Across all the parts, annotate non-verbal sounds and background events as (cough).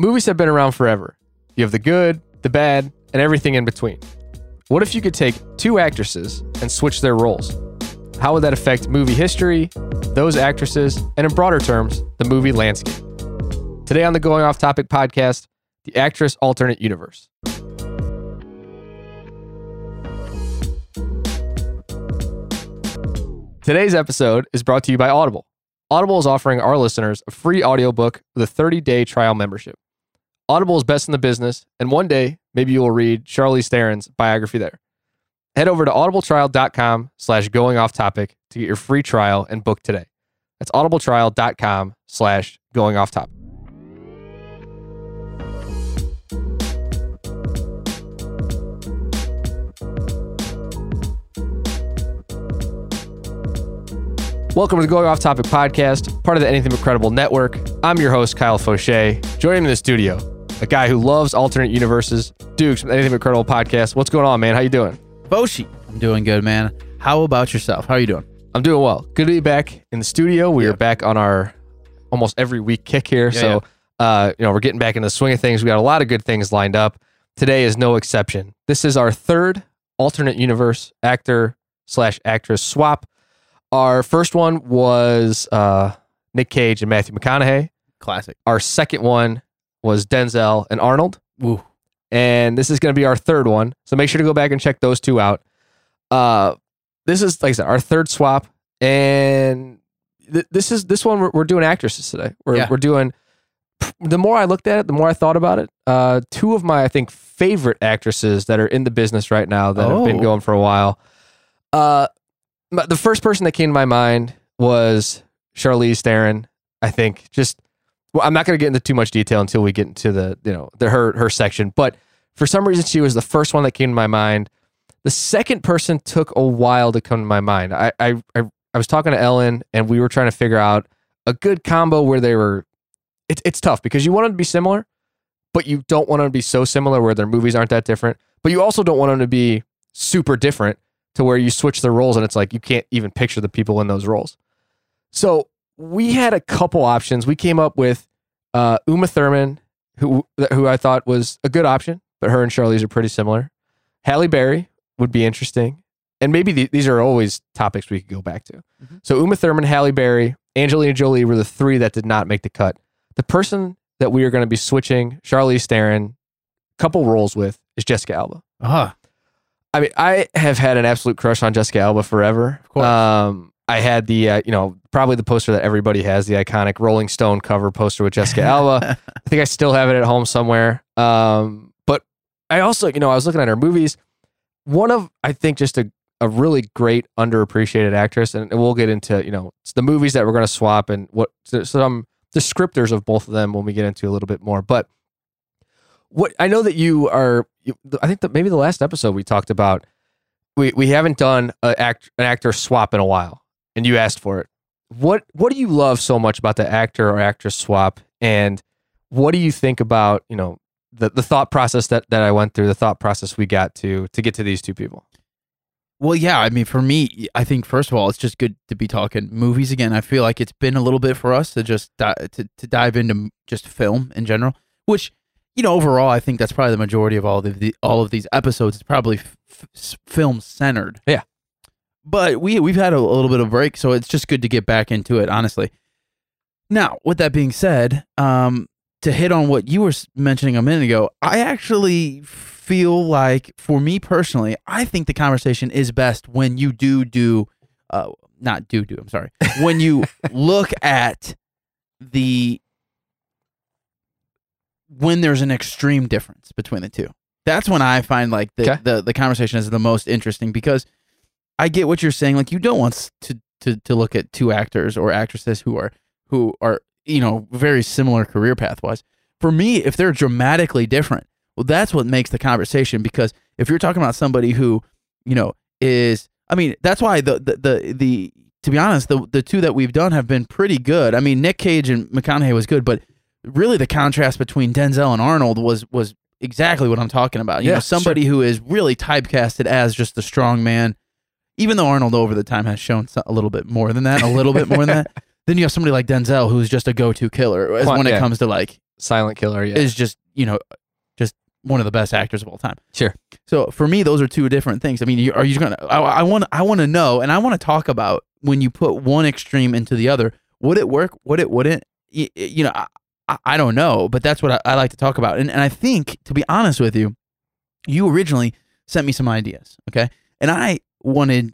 Movies have been around forever. You have the good, the bad, and everything in between. What if you could take two actresses and switch their roles? How would that affect movie history, those actresses, and in broader terms, the movie landscape? Today on the Going Off Topic podcast, the actress alternate universe. Today's episode is brought to you by Audible. Audible is offering our listeners a free audiobook with a 30 day trial membership. Audible is best in the business, and one day, maybe you will read Charlize Theron's biography there. Head over to audibletrial.com slash going off topic to get your free trial and book today. That's audibletrial.com slash going off topic. Welcome to the Going Off Topic podcast, part of the Anything But Credible network. I'm your host, Kyle Fauché. Joining me in the studio, a guy who loves alternate universes, Dukes Anything But Credible podcast. What's going on, man? How you doing? Boshi. I'm doing good, man. How about yourself? How are you doing? I'm doing well. Good to be back in the studio. We Yeah. are back on our almost every week kick here. Yeah, so, Uh, you know, we're getting back in the swing of things. We got a lot of good things lined up. Today is no exception. This is our third alternate universe actor slash actress swap. Our first one was uh, Nick Cage and Matthew McConaughey. Classic. Our second one was Denzel and Arnold. Woo. and this is going to be our third one. So make sure to go back and check those two out. Uh, this is like I said, our third swap, and th- this is this one we're, we're doing actresses today. We're Yeah. we're doing. The more I looked at it, the more I thought about it. Uh, two of my I think favorite actresses that are in the business right now that have been Oh. going for a while. Uh, the first person that came to my mind was Charlize Theron. I think just well, I'm not going to get into too much detail until we get into the you know the her her section, but for some reason she was the first one that came to my mind. The second person took a while to come to my mind. I I I, I was talking to Ellen and we were trying to figure out a good combo where they were. It's it's tough because you want them to be similar, but you don't want them to be so similar where their movies aren't that different. But you also don't want them to be super different to where you switch their roles and it's like you can't even picture the people in those roles. So we had a couple options. We came up with uh, Uma Thurman, who who I thought was a good option, but her and Charlize are pretty similar. Halle Berry would be interesting, and maybe the, these are always topics we could go back to. Mhm. So Uma Thurman, Halle Berry, Angelina Jolie were the three that did not make the cut. The person that we are going to be switching Charlize Theron, couple roles with is Jessica Alba. Ah, I mean, I have had an absolute crush on Jessica Alba forever. Of course. Um, I had the, uh, you know, probably the poster that everybody has, the iconic Rolling Stone cover poster with Jessica (laughs) Alba. I think I still have it at home somewhere. Um, but I also, you know, I was looking at her movies. One of, I think, just a, a really great underappreciated actress, and we'll get into, you know, it's the movies that we're going to swap and what some descriptors of both of them when we get into a little bit more. But what I know that you are, you, I think that maybe the last episode we talked about, we we haven't done a act, an actor swap in a while, and you asked for it. What what do you love so much about the actor or actress swap, and what do you think about you know the the thought process that that I went through, the thought process we got to to get to these two people? well, yeah. I mean, for me, I think first of all, it's just good to be talking movies again. I feel like it's been a little bit for us to just di- to to dive into just film in general, which you know overall, I think that's probably the majority of all of the all of these episodes. It's probably f- f- film centered. Yeah. But we we've had a, a little bit of break, so it's just good to get back into it. Honestly. Now, with that being said, um, to hit on what you were mentioning a minute ago, I actually feel like, for me personally, I think the conversation is best when you do do, uh, not do do. I'm sorry. When you (laughs) look at the when there's an extreme difference between the two. That's when I find like the Okay. the, the conversation is the most interesting because I get what you're saying. Like you don't want to to to look at two actors or actresses who are who are you know very similar career path wise. For me, if they're dramatically different, well, that's what makes the conversation. Because if you're talking about somebody who you know is, I mean, that's why the the the, the to be honest, the the two that we've done have been pretty good. I mean, Nick Cage and McConaughey was good, but really the contrast between Denzel and Arnold was was exactly what I'm talking about. You Yeah, know, somebody who is really typecasted as just a strong man, even though Arnold over the time has shown a little bit more than that, a little bit more than that. (laughs) Then you have somebody like Denzel who's just a go-to killer as when it yeah. comes to like silent killer. Yeah, is just you know just one of the best actors of all time. Sure. So for me, those are two different things. I mean, you, are you gonna? I, I want I want to know, and I want to talk about when you put one extreme into the other. Would it work? Would it? Wouldn't? You, you know, I, I don't know, but that's what I, I like to talk about. And and I think to be honest with you, you originally sent me some ideas, okay, and I wanted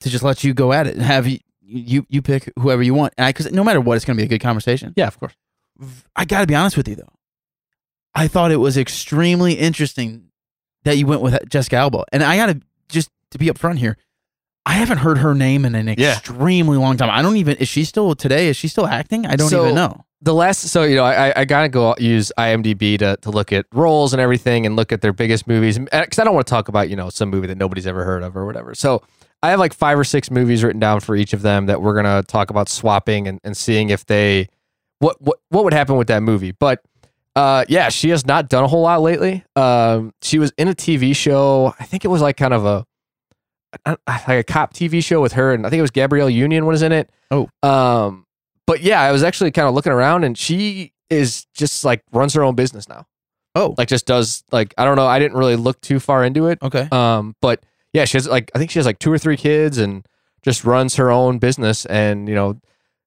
to just let you go at it and have you you you pick whoever you want, because no matter what, it's gonna be a good conversation. yeah, of course. I got to be honest with you though. I thought it was extremely interesting that you went with Jessica Alba, and I got to just to be upfront here. I haven't heard her name in an Yeah. extremely long time. I don't even is she still today? Is she still acting? I don't So- even know. The last so you know I I gotta go use IMDb to to look at roles and everything and look at their biggest movies because I don't want to talk about you know some movie that nobody's ever heard of or whatever. So I have like five or six movies written down for each of them that we're gonna talk about swapping and, and seeing if they what what what would happen with that movie. But uh yeah, she has not done a whole lot lately. Um, she was in a TV show. I think it was like kind of a like a cop TV show with her, and I think it was Gabrielle Union was in it. Oh. um, but yeah, I was actually kind of looking around, and she is just like runs her own business now. Oh, Like just does like I don't know. I didn't really look too far into it. okay. Um, but yeah, she has like I think she has like two or three kids, and just runs her own business. And you know,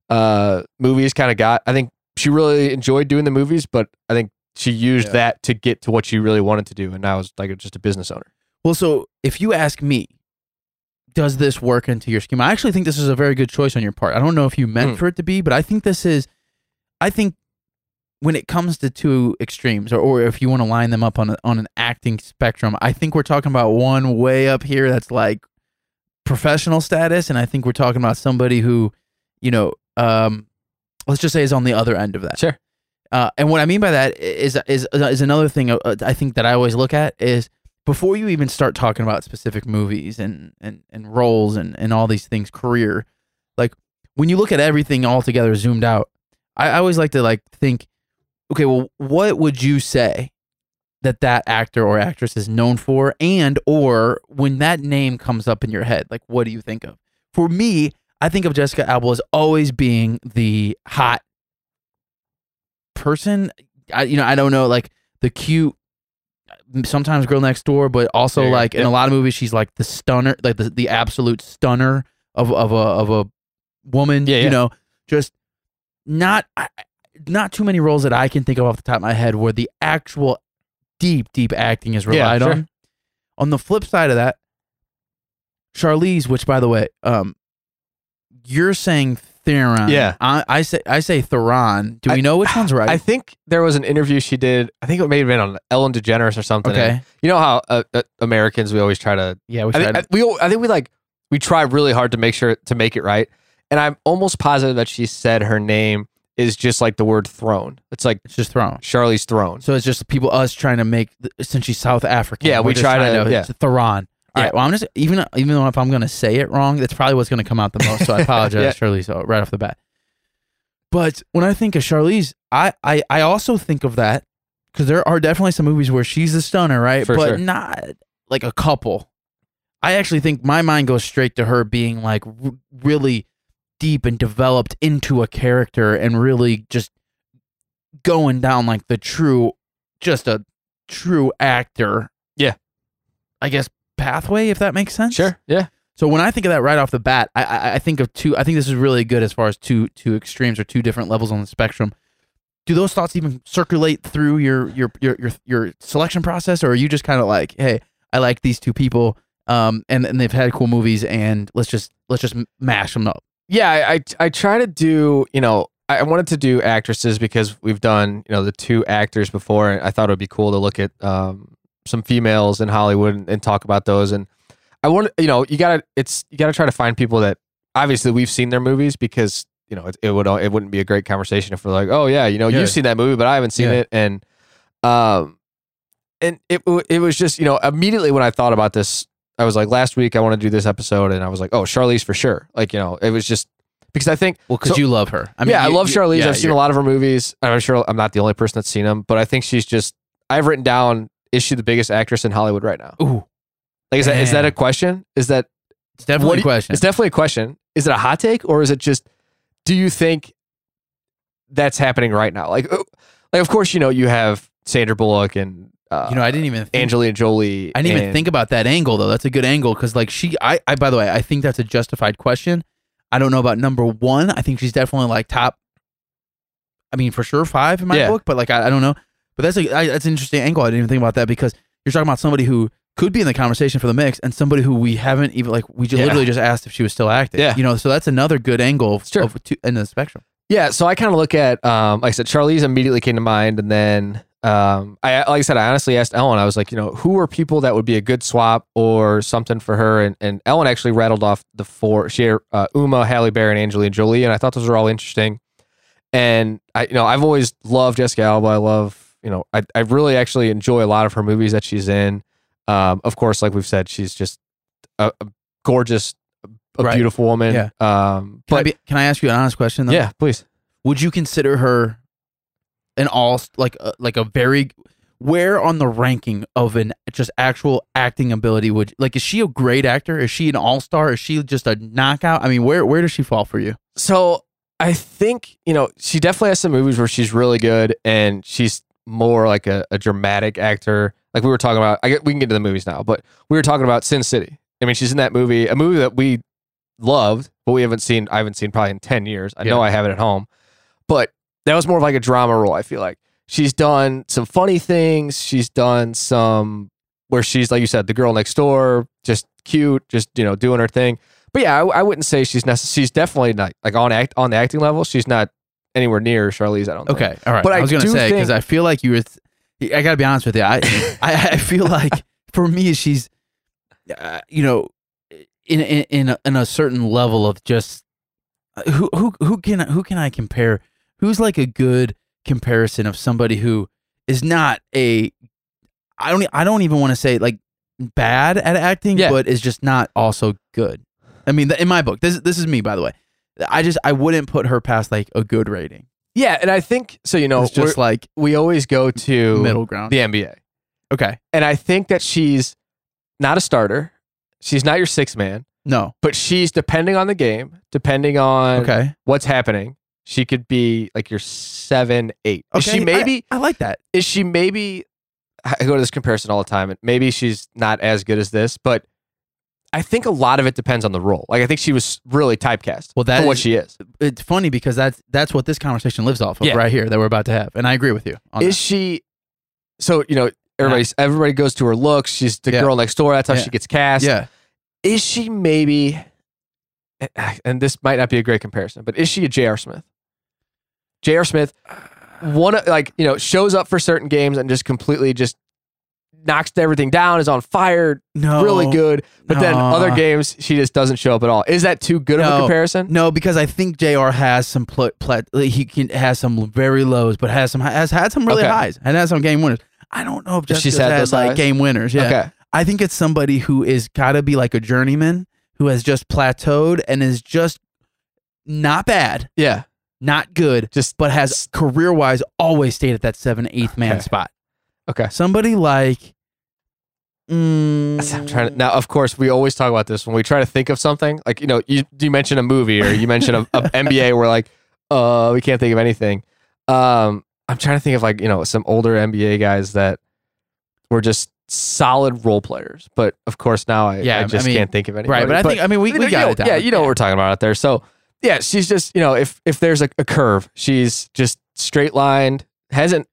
uh, movies kind of got. I think she really enjoyed doing the movies, but I think she used Yeah. that to get to what she really wanted to do, and now is like just a business owner. Well, so if you ask me, does this work into your scheme? I actually think this is a very good choice on your part. I don't know if you meant Hmm. for it to be, but I think this is. I think when it comes to two extremes, or, or if you want to line them up on a, on an acting spectrum, I think we're talking about one way up here that's like professional status, and I think we're talking about somebody who, you know, um, let's just say is on the other end of that. Sure. Uh, and what I mean by that is is is another thing uh, I think that I always look at is before you even start talking about specific movies and and, and roles and, and all these things, career, like when you look at everything all together zoomed out, I, I always like to like think, okay, well, what would you say that that actor or actress is known for, and or when that name comes up in your head, like what do you think of? For me, I think of Jessica Alba as always being the hot person. I you know I don't know like the cute sometimes girl next door, but also Yeah, like in a lot of movies she's like the stunner, like the, the absolute stunner of of a of a woman. Yeah, you know, just not not too many roles that I can think of off the top of my head where the actual deep deep acting is Yeah, relied sure. on. On the flip side of that, Charlize, which by the way, um, you're saying Theron. Yeah. I, I say I say Theron. Do we I- know which one's right? I think there was an interview she did. I think it may have been on Ellen DeGeneres or something. and okay. You know how uh, uh, Americans we always try to. Yeah, we I, tried. think, I, we I think we like we try really hard to make sure to make it right. And I'm almost positive that she said her name is just like the word throne. It's like it's just throne. Charlize throne. So it's just people us trying to make since she's South African. Yeah, we're we just try trying to- yeah. it's Theron. All Yeah. right. Well, I'm just even even though if I'm going to say it wrong, that's probably what's going to come out the most. So I (laughs) apologize, Yeah. Charlize, so right off the bat. But when I think of Charlize, I I, I also think of that because there are definitely some movies where she's the stunner, right? For but sure. not like a couple. I actually think my mind goes straight to her being like r- really deep and developed into a character and really just going down like the true, just a true actor. Yeah. I guess pathway, if that makes sense. Sure. Yeah. So when I think of that right off the bat, I, I I think of two. I think this is really good as far as two two extremes or two different levels on the spectrum. Do those thoughts even circulate through your your your your, your selection process, or are you just kind of like, hey, I like these two people, um, and and they've had cool movies, and let's just let's just mash them up. Yeah. I, I I try to do. You know, I I wanted to do actresses because we've done you know the two actors before, and I thought it would be cool to look at um, some females in Hollywood and, and talk about those. And I want you know you gotta it's you gotta try to find people that obviously we've seen their movies because you know it, it would it wouldn't be a great conversation if we're like oh yeah you know Yeah. you've seen that movie but I haven't seen Yeah. it and um and it it was just you know immediately when I thought about this I was like last week I want to do this episode and I was like oh Charlize for sure like you know it was just because I think Well, because So- you love her. I mean, yeah, I love you- Charlize. yeah, I've seen a lot of her movies. I'm sure I'm not the only person that's seen them, but I think she's just. I've written down: is she the biggest actress in Hollywood right now? Ooh, Like, is that is that a question? Is that it's definitely What a question. it's definitely a question? Is it a hot take or is it just? Do you think that's happening right now? Like, uh, Like, of course, you know you have Sandra Bullock and uh, You know, I didn't even think, Angelina Jolie. I didn't even think about that angle though. That's a good angle because like she, I, I, by the way, I think that's a justified question. I don't know about number one. I think she's definitely like top. I mean, for sure five in my Yeah. book, but like I, I don't know. But that's a I, that's an interesting angle. I didn't even think about that because you're talking about somebody who could be in the conversation for the mix and somebody who we haven't even like we just Yeah. literally just asked if she was still active. Yeah. you know, so that's another good angle of, Sure. of two, in the spectrum. Yeah, so I kind of look at, um, like I said, Charlize immediately came to mind, and then, um, I like I said, I honestly asked Ellen. I was like, you know, who are people that would be a good swap or something for her? And, and Ellen actually rattled off the four. She had, uh, Uma, Halle Berry, and Angelina Jolie, and I thought those were all interesting. And I, you know, I've always loved Jessica Alba. I love, you know, I, I really actually enjoy a lot of her movies that she's in. Um, of course, like we've said, she's just a, a gorgeous, a Right. beautiful woman. Yeah. Um, Can, I be, can I ask you an honest question? Though? yeah, please. would you consider her an all like a, like a very where on the ranking of an just actual acting ability would like is she a great actor is she an all-star is she just a knockout i mean where where does she fall for you So I think you know she definitely has some movies where she's really good, and she's more like a, a dramatic actor. Like we were talking about, I get we can get to the movies now, but we were talking about Sin City. I mean, she's in that movie, a movie that we loved, but we haven't seen. I haven't seen probably in ten years. I know I have it at home, but that was more of like a drama role. I feel like she's done some funny things. She's done some where she's like you said, the girl next door, just cute, just you know doing her thing. But yeah, I, I wouldn't say she's necess- She's definitely not like on act on the acting level. She's not anywhere near Charlize. I don't. think. okay all right But i I was gonna say because i feel like you were th- i gotta be honest with you i (laughs) I, I feel like for me she's uh, you know in in in a, in a certain level of just uh, who who who can who can I compare? Who's like a good comparison of somebody who is not a I don't I don't even want to say like bad at acting, Yeah. but is just not also good. I mean, in my book, this this is me by the way. I just I wouldn't put her past like a good rating. Yeah, and I think so. You know, it's just like we always go to middle ground. the NBA, Okay, and I think that she's not a starter. She's not your six man, no, but she's depending on the game, depending on okay, what's happening. She could be like your seven, eight. Is she maybe? I, I like that. is she maybe I go to this comparison all the time and maybe she's not as good as this, but I think a lot of it depends on the role. Like I think she was really typecast Well, that what she is. It's funny because that's that's what this conversation lives off of Yeah. right here that we're about to have, and I agree with you. On Is she so you know everybody's everybody goes to her looks. She's the Yeah. girl next door. That's how Yeah. she gets cast. yeah. Is she maybe and this might not be a great comparison, but is she a J.R. Smith? J.R. Smith one of- like, you know, shows up for certain games and just completely just knocks everything down, is on fire, No, really good. But then No. other games, she just doesn't show up at all. Is that too good of a comparison? No, because I think Jr. has some pl- pl- he can has some very lows, but has some has had some really Okay. highs and has some game winners. I don't know if If she's had had, those like highs? game winners. Yeah, Okay. I think it's somebody who is got to be like a journeyman who has just plateaued and is just not bad, Yeah. not good, Just but has career wise always stayed at that seven eighth man Okay. spot. Okay. Somebody like. Mm, I'm trying to, now, of course, we always talk about this when we try to think of something. Like, you know, you, you mention a movie or you mention a, a (laughs) NBA, we're like, uh, we can't think of anything. Um, I'm trying to think of like, you know, some older NBA guys that were just solid role players. But of course, now I, Yeah, I I just mean- can't think of anybody. right, but I think I mean we, we got know- it down. Yeah, you know what we're talking about out there. So, yeah, she's just, you know, if if there's a, a curve, she's just straight lined, hasn't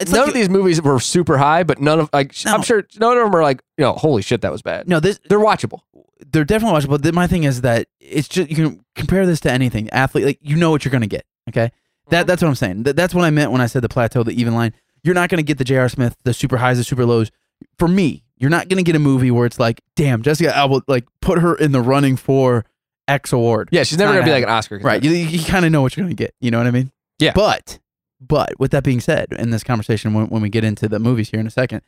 It's none like of these movies were super high, but none of like No. I'm sure none of them are like you know holy shit that was bad. no this They're watchable. they're definitely watchable. But my thing is that it's just you can compare this to anything. Athlete, like you know what you're gonna get. Okay, that mm-hmm. that's what I'm saying. Th- that's what I meant when I said the plateau, the even line. You're not gonna get the J.R. Smith, the super highs, the super lows. For me, you're not gonna get a movie where it's like, damn, Jessica Alba, like put her in the running for X award. Yeah, she's never gonna be like an Oscar. Right. You, you kind of know what you're going to get. You know what I mean? Yeah. But, but with that being said, in this conversation, when, when we get into the movies here in a second,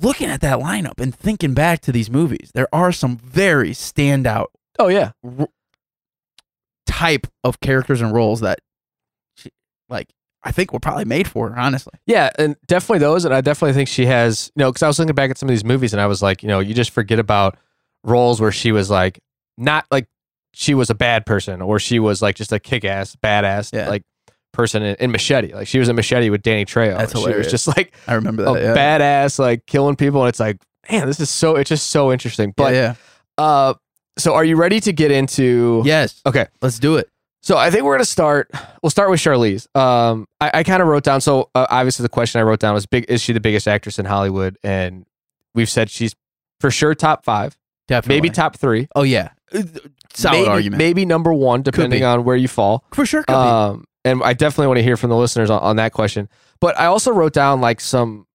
looking at that lineup and thinking back to these movies, there are some very standout Oh yeah, r- type of characters and roles that, she, like, I think were probably made for her, honestly. yeah, and definitely those. And I definitely think she has. You know, because I was looking back at some of these movies, and I was like, you know, you just forget about roles where she was like not like she was a bad person or she was like just a kick ass badass Yeah. like person in, in Machete. Like she was in Machete with Danny Trejo. That's She hilarious. was just like I remember a that. yeah. badass, like killing people, and it's like, man, this is so. It's just so interesting. But yeah, uh, so are you ready to get into? Yes. Okay. Let's do it. So I think we're gonna start. We'll start with Charlize. Um, I, I kind of wrote down. So uh, obviously the question I wrote down was big. Is she the biggest actress in Hollywood? And we've said she's for sure top five, Definitely. maybe top three, Oh yeah. Uh, Solid maybe, argument. maybe number one, depending on where you fall. For sure. Could be. Um, and I definitely want to hear from the listeners on, on that question. But I also wrote down like some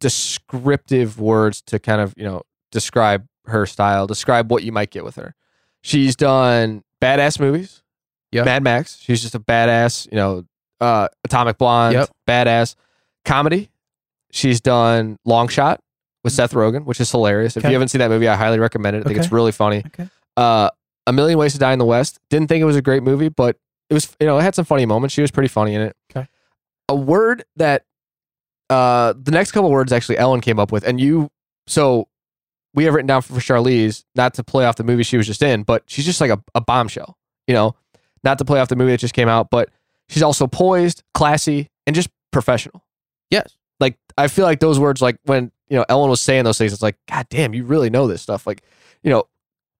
descriptive words to kind of you know describe her style, describe what you might get with her. She's done badass movies. yeah. Mad Max. She's just a badass. You know, uh, Atomic Blonde. Yep. Badass comedy. She's done Long Shot with Seth Rogen, which is hilarious. If Okay. you haven't seen that movie, I highly recommend it. I think it's really funny. Okay. Uh, A Million Ways to Die in the West. Didn't think it was a great movie, but it was. You know, it had some funny moments. She was pretty funny in it. Okay. A word that, uh, the next couple words actually Ellen came up with, and you. So, we have written down for Charlize not to play off the movie she was just in, but she's just like a, a bombshell. You know, not to play off the movie that just came out, but she's also poised, classy, and just professional yes. like I feel like those words, like when you know Ellen was saying those things, it's like, God damn, you really know this stuff. Like, you know,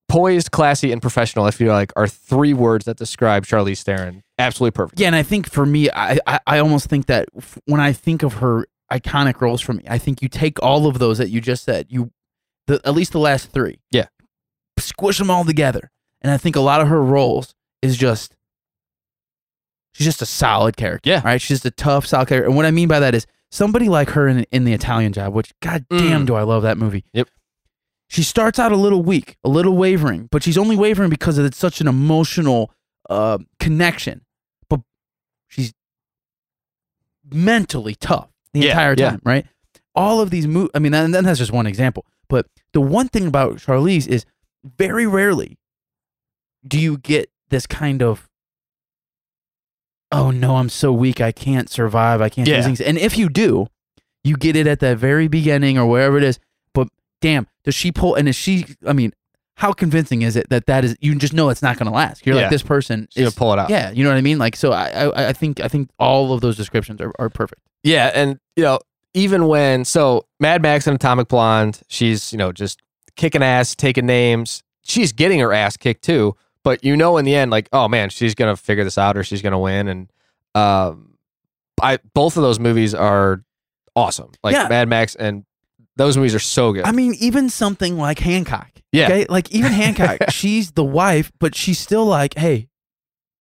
poised, classy, and professional. I feel like are three words that describe Charlize Theron absolutely perfect. Yeah, and I think for me, I, I I almost think that f- when I think of her iconic roles for me, I think you take all of those that you just said, you the at least the last three, Yeah. squish them all together, and I think a lot of her roles is just she's just a solid character. Yeah. right. She's just a tough, solid character, and what I mean by that is somebody like her in in the Italian Job, which god damn Mm. do I love that movie. Yep. She starts out a little weak, a little wavering, but she's only wavering because it's such an emotional uh, connection. But she's mentally tough the Yeah, entire yeah. time, right? All of these movies, I mean, and then that's just one example. But the one thing about Charlize is very rarely do you get this kind of, oh no, I'm so weak, I can't survive, I can't do Yeah. these things. And if you do, you get it at the very beginning or wherever it is. Damn, does she pull? And is she? I mean, how convincing is it that that is? You just know it's not going to last. You're Yeah. like this person gonna is. pull it out. Yeah, you know what I mean. Like, so I, I, I think, I think all of those descriptions are, are perfect. Yeah, and you know, even when so Mad Max and Atomic Blonde, she's you know just kicking ass, taking names. She's getting her ass kicked too, but you know in the end, like, oh man, she's gonna figure this out or she's gonna win. And um, I both of those movies are awesome. Like Yeah. Mad Max and those movies are so good. I mean, even something like Hancock. Yeah. Okay, like even (laughs) Hancock, she's the wife, but she's still like, hey,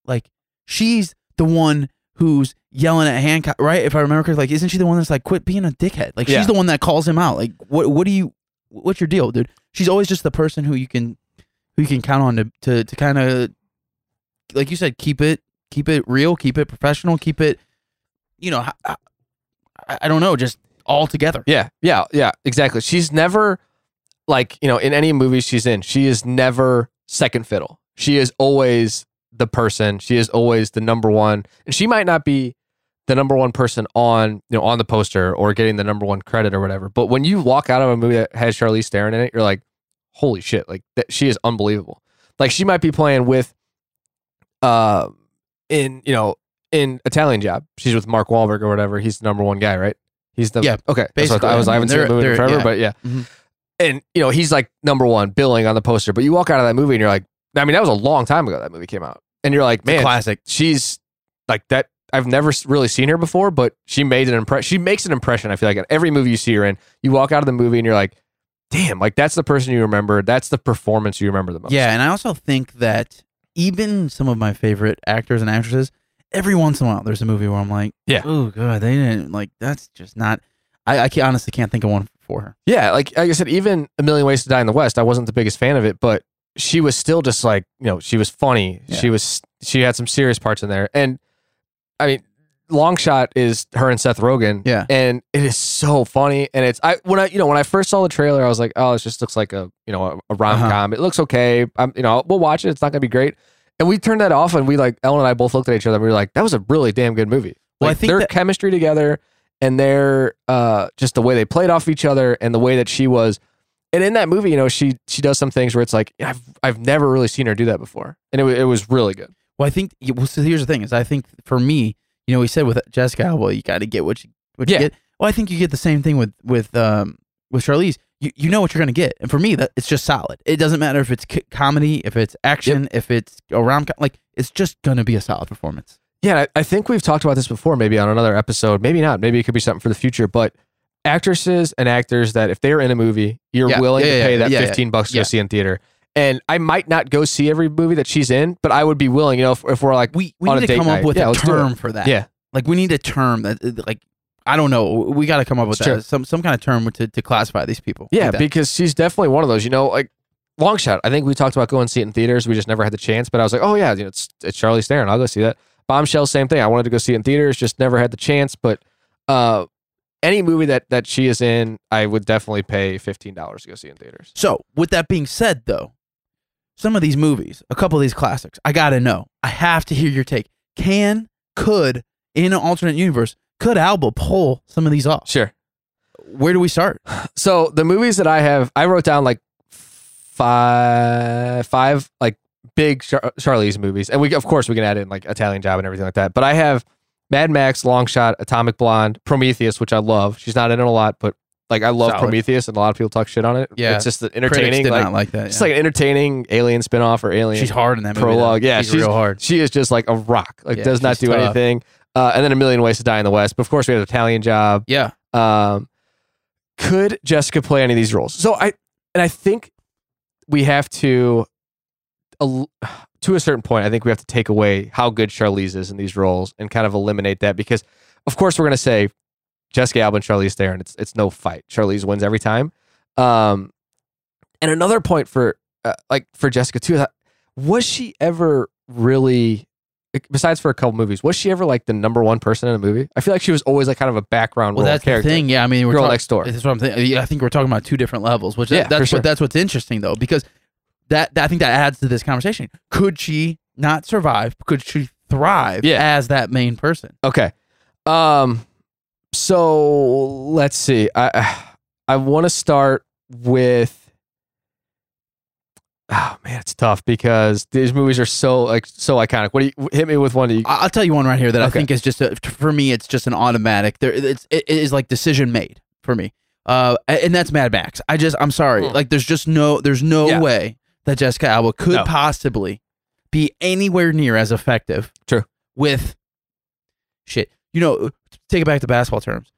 like she's the one who's yelling at Hancock, right? If I remember correctly, like, isn't she the one that's like, quit being a dickhead? Like, Yeah. she's the one that calls him out. Like, what, what do you, what's your deal, dude? She's always just the person who you can, who you can count on to, to, to kind of, like you said, keep it, keep it real, keep it professional, keep it, you know, I, I, I don't know, just all together. Yeah, yeah, yeah, exactly. She's never like, you know, in any movie she's in, she is never second fiddle. She is always the person. She is always the number one. And she might not be the number one person on, you know, on the poster or getting the number one credit or whatever. But when you walk out of a movie that has Charlize Theron in it, you're like, holy shit, like that she is unbelievable. Like she might be playing with uh in, you know, in Italian job. She's with Mark Wahlberg or whatever. He's the number one guy, right? He's the Yeah, Okay, that's what I, basically. I was. I haven't seen the movie in forever, yeah. but yeah. Mhm. And you know he's like number one billing on the poster. But you walk out of that movie and you're like, I mean, that was a long time ago that movie came out, and you're like, man, classic. she's like that. I've never really seen her before, but she made an impression. She makes an impression. I feel like in every movie you see her in, you walk out of the movie and you're like, damn, like that's the person you remember. That's the performance you remember the most. Yeah, and I also think that even some of my favorite actors and actresses, every once in a while, there's a movie where I'm like, Yeah. oh god, they didn't like. That's just not. I, I can honestly can't think of one for her. Yeah, like, like I said, even A Million Ways to Die in the West, I wasn't the biggest fan of it, but she was still just like, you know, she was funny. Yeah. She was she had some serious parts in there. And I mean, Long Shot is her and Seth Rogen. Yeah. And it is so funny. And it's I when I you know, when I first saw the trailer, I was like, oh, it just looks like a you know, a, a rom com. Uh-huh. It looks okay. I'm you know, we'll watch it. It's not gonna be great. And we turned that off and we like Ellen and I both looked at each other and we were like, that was a really damn good movie. Well, I think their that- chemistry together and their uh just the way they played off each other and the way that she was and in that movie you know she she does some things where it's like i've i've never really seen her do that before and it, it was really good Well, I think. Well, so here's the thing: is I think for me, You know, we said with Jessica well, you got to get what you what Yeah. you get. Well, I think you get the same thing with with um with Charlize. You you know what you're gonna get, and for me, that it's just solid. It doesn't matter if it's comedy, if it's action, if it's a rom com. Like it's just gonna be a solid performance. Yeah, I, I think we've talked about this before, maybe on another episode. Maybe not. Maybe it could be something for the future. But actresses and actors that if they're in a movie, you're Yeah, willing yeah, to yeah, pay that yeah, yeah. 15 bucks to go see in theater. And I might not go see every movie that she's in, but I would be willing, you know, if, if we're like, We we need to come night. up with a let's do it. term for that. yeah, Like we need a term that like I don't know. We got to come up with that some some kind of term to to classify these people. yeah, like because she's definitely one of those, you know, like long shot. I think we talked about going and see it in theaters. We just never had the chance, but I was like, oh yeah, you know, it's, it's Charlie Theron. I'll go see that. Bombshell, same thing. I wanted to go see it in theaters, just never had the chance. But uh, any movie that that she is in, I would definitely pay fifteen dollars to go see in theaters. So, with that being said, though, some of these movies, a couple of these classics, I gotta know. I have to hear your take. Can, could, in an alternate universe, could Alba pull some of these off? Sure. Where do we start? So the movies that I have, I wrote down like five, five like big Char- Charlize movies, and we of course we can add in like Italian Job and everything like that. But I have Mad Max, Long Shot, Atomic Blonde, Prometheus, which I love. She's not in it a lot, but like I love Solid. Prometheus, and a lot of people talk shit on it. Yeah. it's just the Critics entertaining. did Like, not like that. it's like an entertaining alien spinoff or alien. she's hard in that movie. prologue. though. Yeah, she's, she's- real hard. She is just like a rock. Like Yeah, does not do tough. anything. Uh, and then a million ways to die in the West. But of course, we have Italian Job. Yeah, Um, could Jessica play any of these roles? So I and I think we have to, el- to a certain point, I think we have to take away how good Charlize is in these roles and kind of eliminate that because, of course, we're going to say Jessica Alba and Charlize Theron. It's it's no fight. Charlize wins every time. Um, and another point for uh, like for Jessica too, was she ever really? Besides for a couple movies, was she ever like the number one person in a movie? I feel like she was always like kind of a background well, role that's character. the thing. Yeah, I mean, we're Girl talk- next door. That's what I'm thinking. I think we're talking about two different levels, which Yeah, for that's sure. what that's what's interesting though, because that, that I think that adds to this conversation. Could she not survive? Could she thrive Yeah. as that main person? Okay. Um so let's see. I I want to start with Oh man, it's tough because these movies are so like so iconic. What do you hit me with one? You, I'll tell you one right here that I think is just a, for me. It's just an automatic. There, it's it is like decision made for me. Uh, and that's Mad Max. I just I'm sorry. Hmm. Like there's just no there's no Yeah. way that Jessica Alba could No. possibly be anywhere near as effective. True. With shit, you know, take it back to basketball terms.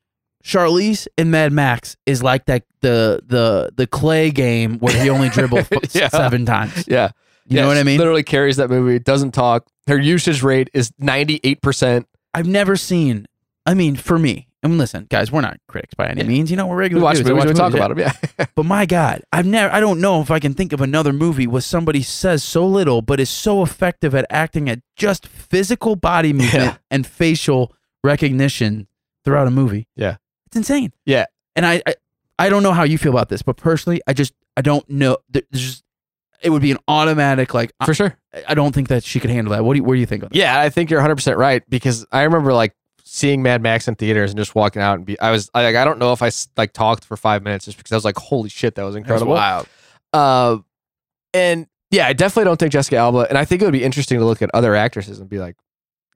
Charlize in Mad Max is like that the the the Klay game where he only dribbled (laughs) Yeah. seven times. yeah. You Yeah, know what I mean? Literally carries that movie, doesn't talk. Her usage rate is 98%. I've never seen. I mean, for me, I mean, listen, guys, we're not critics by any Yeah. means. You know, we're We regular watch dudes. movies, I we watch talk movies, about them. Yeah. (laughs) But my God, I've never. I don't know if I can think of another movie where somebody says so little, but is so effective at acting at just physical body (laughs) movement Yeah. and facial recognition throughout a movie. Yeah. It's insane. Yeah. and I, I, I don't know how you feel about this, but personally, I just, I don't know. There's just, it would be an automatic like. I, For sure. I don't think that she could handle that. What do you, what do you think of that? Yeah, I think you're 100% right because I remember like seeing Mad Max in theaters and just walking out and be I was I, like I don't know if I like talked for 5 minutes just because I was like holy shit that was incredible. wild. Uh, and yeah, I definitely don't think Jessica Alba and I think it would be interesting to look at other actresses and be like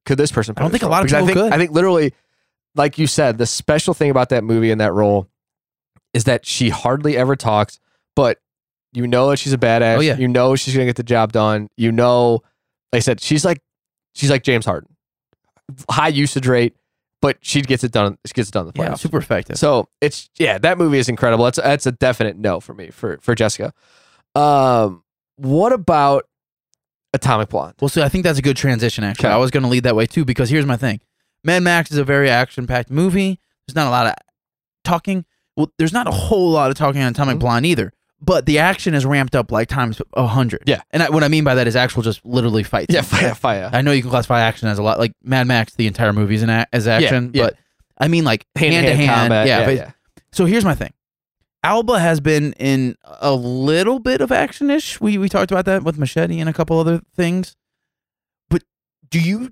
could this person I don't think a lot of Because I think could. I think literally like you said the special thing about that movie and that role is that she hardly ever talks but you know that she's a badass. Oh, yeah. You know she's going to get the job done. You know like I said she's like she's like James Harden. High usage rate, but she gets it done. She gets it done in the playoffs. Yeah, super effective. So it's yeah, that movie is incredible. That's that's a definite no for me for for Jessica. Um, what about Atomic Blonde? Well, so I think that's a good transition. Actually, Okay. I was going to lead that way too because here's my thing: Mad Max is a very action-packed movie. There's not a lot of talking. Well, there's not a whole lot of talking on Atomic Mhm. Blonde either. But the action is ramped up like times a hundred. Yeah. and I, what I mean by that is actual, just literally fights. Yeah, fire, fire. I know you can classify action as a lot, like Mad Max. The entire movie is an a- as action, yeah. but I mean like hand, Hand-to-hand combat, Yeah, yeah, yeah. So here's my thing. Alba has been in a little bit of action-ish. We we talked about that with Machete and a couple other things. But do you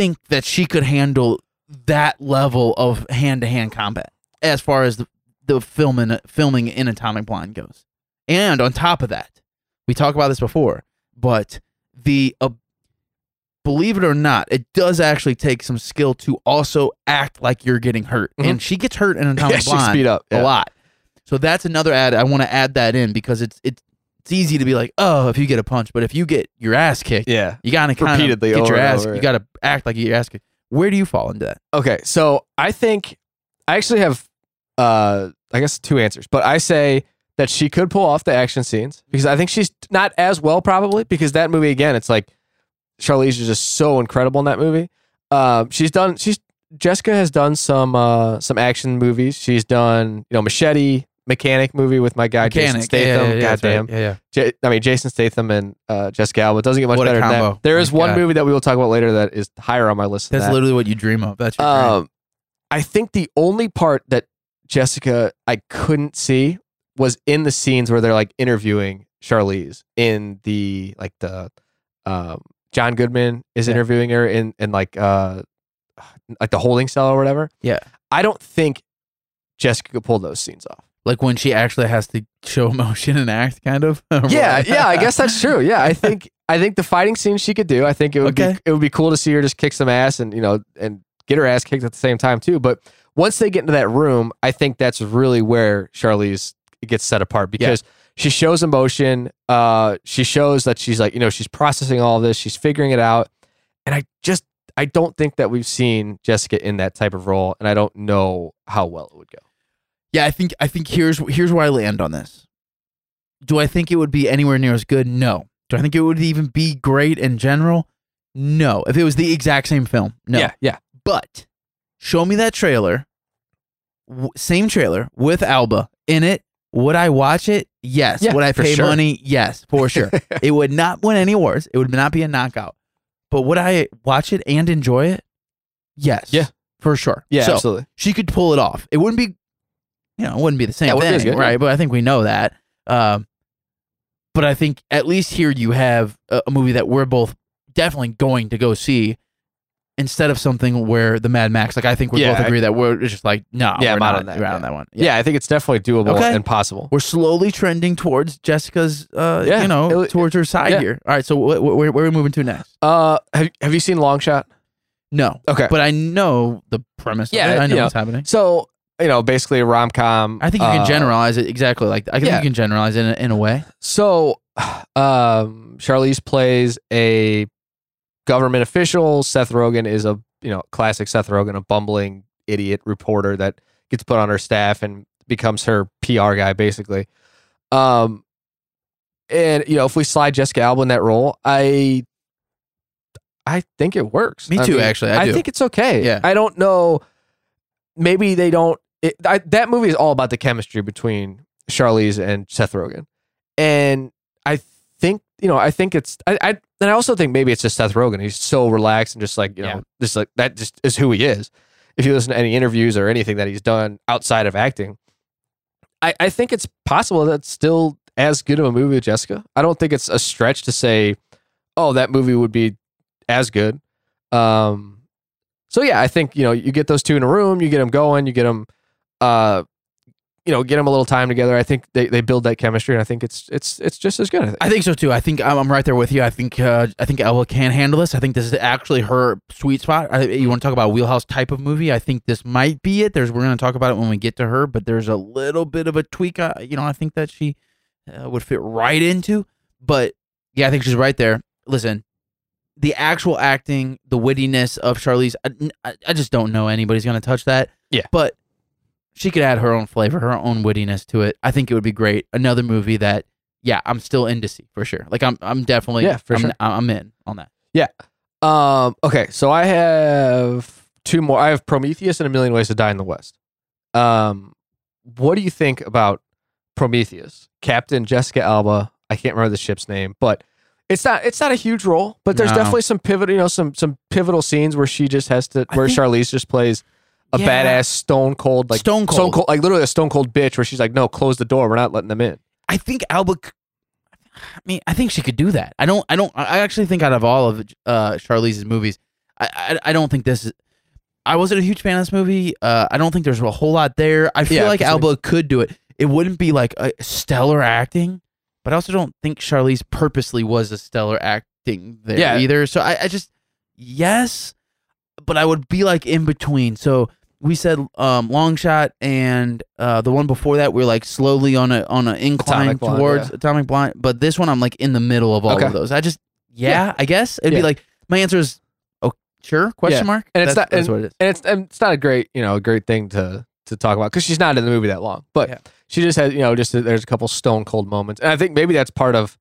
think that she could handle that level of hand-to-hand combat as far as the, the filming filming in Atomic Blonde goes? And on top of that, we talked about this before, but the uh, believe it or not, it does actually take some skill to also act like you're getting hurt. Mhm. And she gets hurt in (laughs) Atomic Yeah, she Blonde speed up. a lot. So that's another ad. I want to add that in because it's it's it's easy to be like, oh, if you get a punch, but if you get your ass kicked, Yeah. you gotta kind of get your ass. over. You gotta act like you get your ass kicked. Where do you fall into that? Okay, so I think I actually have, uh, I guess two answers, but I say that she could pull off the action scenes because I think she's not as well probably because that movie again, it's like Charlize is just so incredible in that movie. Um, she's done. She's Jessica has done some uh some action movies. She's done you know Machete, Mechanic movie with my guy Jason Mechanic. Yeah, Statham. yeah, yeah, that's right. Goddamn. Yeah, yeah. J- I mean Jason Statham and uh, Jessica Alba. It doesn't get much What a better than combo. that. There is My one God. movie that we will talk about later that is higher on my list. than That's that. literally what you dream of. That's your dream. Um, I think the only part that Jessica I couldn't see was in the scenes where they're like interviewing Charlize in the like the um, John Goodman is Yeah. interviewing her in in like uh like the holding cell or whatever. Yeah. I don't think Jessica could pull those scenes off. Like when she actually has to show (laughs) emotion and act, kind of. (laughs) Yeah, yeah, I guess that's true. Yeah, I think I think the fighting scene she could do. I think it would Okay. be it would be cool to see her just kick some ass and you know and get her ass kicked at the same time too. But once they get into that room, I think that's really where Charlize gets set apart because she shows emotion. Uh, she shows that she's like you know she's processing all this. She's figuring it out, and I just I don't think that we've seen Jessica in that type of role, and I don't know how well it would go. Yeah, I think I think here's here's where I land on this. Do I think it would be anywhere near as good? No. Do I think it would even be great in general? No. If it was the exact same film, no. Yeah, yeah, But show me that trailer, w- same trailer with Alba in it. Would I watch it? Yes. Yeah, would I pay sure. money? Yes, for sure. (laughs) it would not win any awards. It would not be a knockout. But would I watch it and enjoy it? Yes. Yeah. For sure. yeah, So, absolutely. she could pull it off. It wouldn't be, you know, it wouldn't be the same Yeah, it wouldn't be as thing, good, right? yeah. But I think we know that. Um, but I think at least here you have a, a movie that we're both definitely going to go see instead of something where the Mad Max. Like I think we Yeah, both I- agree that we're just like no, Yeah, we're I'm not on that, We're yeah. on that one. Yeah. I think it's definitely doable Okay. and possible. We're slowly trending towards Jessica's, uh, Yeah, you know, it- towards her side yeah. here. All right, so wh- wh- where, where are we moving to next? Uh, have have you seen Long Shot? No, Okay, but I know the premise. Yeah, of it. I know what's happening. so you know, basically a rom com. I think you can generalize it exactly like I think yeah. you can generalize it in a, in a way. So, um, Charlize plays a government official. Seth Rogen is a you know classic Seth Rogen, a bumbling idiot reporter that gets put on her staff and becomes her PR guy, basically. Um, and you know, if we slide Jessica Alba in that role, I, I think it works. Me I too, mean, actually, I do. think it's okay. Yeah. I don't know. Maybe they don't. It, I, that movie is all about the chemistry between Charlize and Seth Rogen, and I think you know. I think it's. I, I and I also think maybe it's just Seth Rogen. He's so relaxed and just like you know, Yeah. just like that. Just is who he is. If you listen to any interviews or anything that he's done outside of acting, I, I think it's possible that's still as good of a movie with Jessica. I don't think it's a stretch to say, oh, that movie would be as good. Um, so yeah, I think you know you get those two in a room, you get them going, you get them, uh, you know, get them a little time together. I think they, they build that chemistry, and I think it's it's it's just as good. I think. I think so too. I think I'm, I'm right there with you. I think uh, I think Alba can handle this. I think this is actually her sweet spot. I, you want to talk about a wheelhouse type of movie? I think this might be it. There's we're going to talk about it when we get to her, but there's a little bit of a tweak. Uh, you know, I think that she uh, would fit right into. But yeah, I think she's right there. Listen, the actual acting, the wittiness of Charlize, I, I- I just don't know anybody's going to touch that. Yeah. but she could add her own flavor, her own wittiness to it. I think it would be great. Another movie that yeah, I'm still in to see for sure. Like I'm, I'm definitely, Yeah, for I'm, sure. I'm in on that. Yeah. Um, okay, so I have two more. I have Prometheus and A Million Ways to Die in the West. Um, what do you think about Prometheus? Captain Jessica Alba. I can't remember the ship's name, but it's not it's not a huge role, but there's No. definitely some pivotal, you know, some some pivotal scenes where she just has to where Charlize just plays a Yeah. badass stone cold like Stone cold. stone cold. like literally a stone cold bitch where she's like, no, close the door, we're not letting them in. I think Alba. I mean, I think she could do that. I don't. I don't. I actually think out of all of uh, Charlize's movies, I, I I don't think this is. I wasn't a huge fan of this movie. Uh, I don't think there's a whole lot there. I feel Yeah, like. Alba could do it. It wouldn't be like a stellar acting, but I also don't think Charlize purposely was a stellar acting there Yeah. either. So I, I just yes, but I would be like in between. So we said um, long shot and uh, the one before that we are like slowly on a on an incline Atomic Blonde, towards yeah. Atomic Blonde. But this one I'm like in the middle of all Okay. of those. I just yeah, I guess it'd be like my answer is oh sure question Yeah. mark And it's that's, not- that's what it is. and it's and it's not a great you know a great thing to to talk about because she's not in the movie that long, but Yeah. she just has you know just there's a couple stone cold moments, and I think maybe that's part of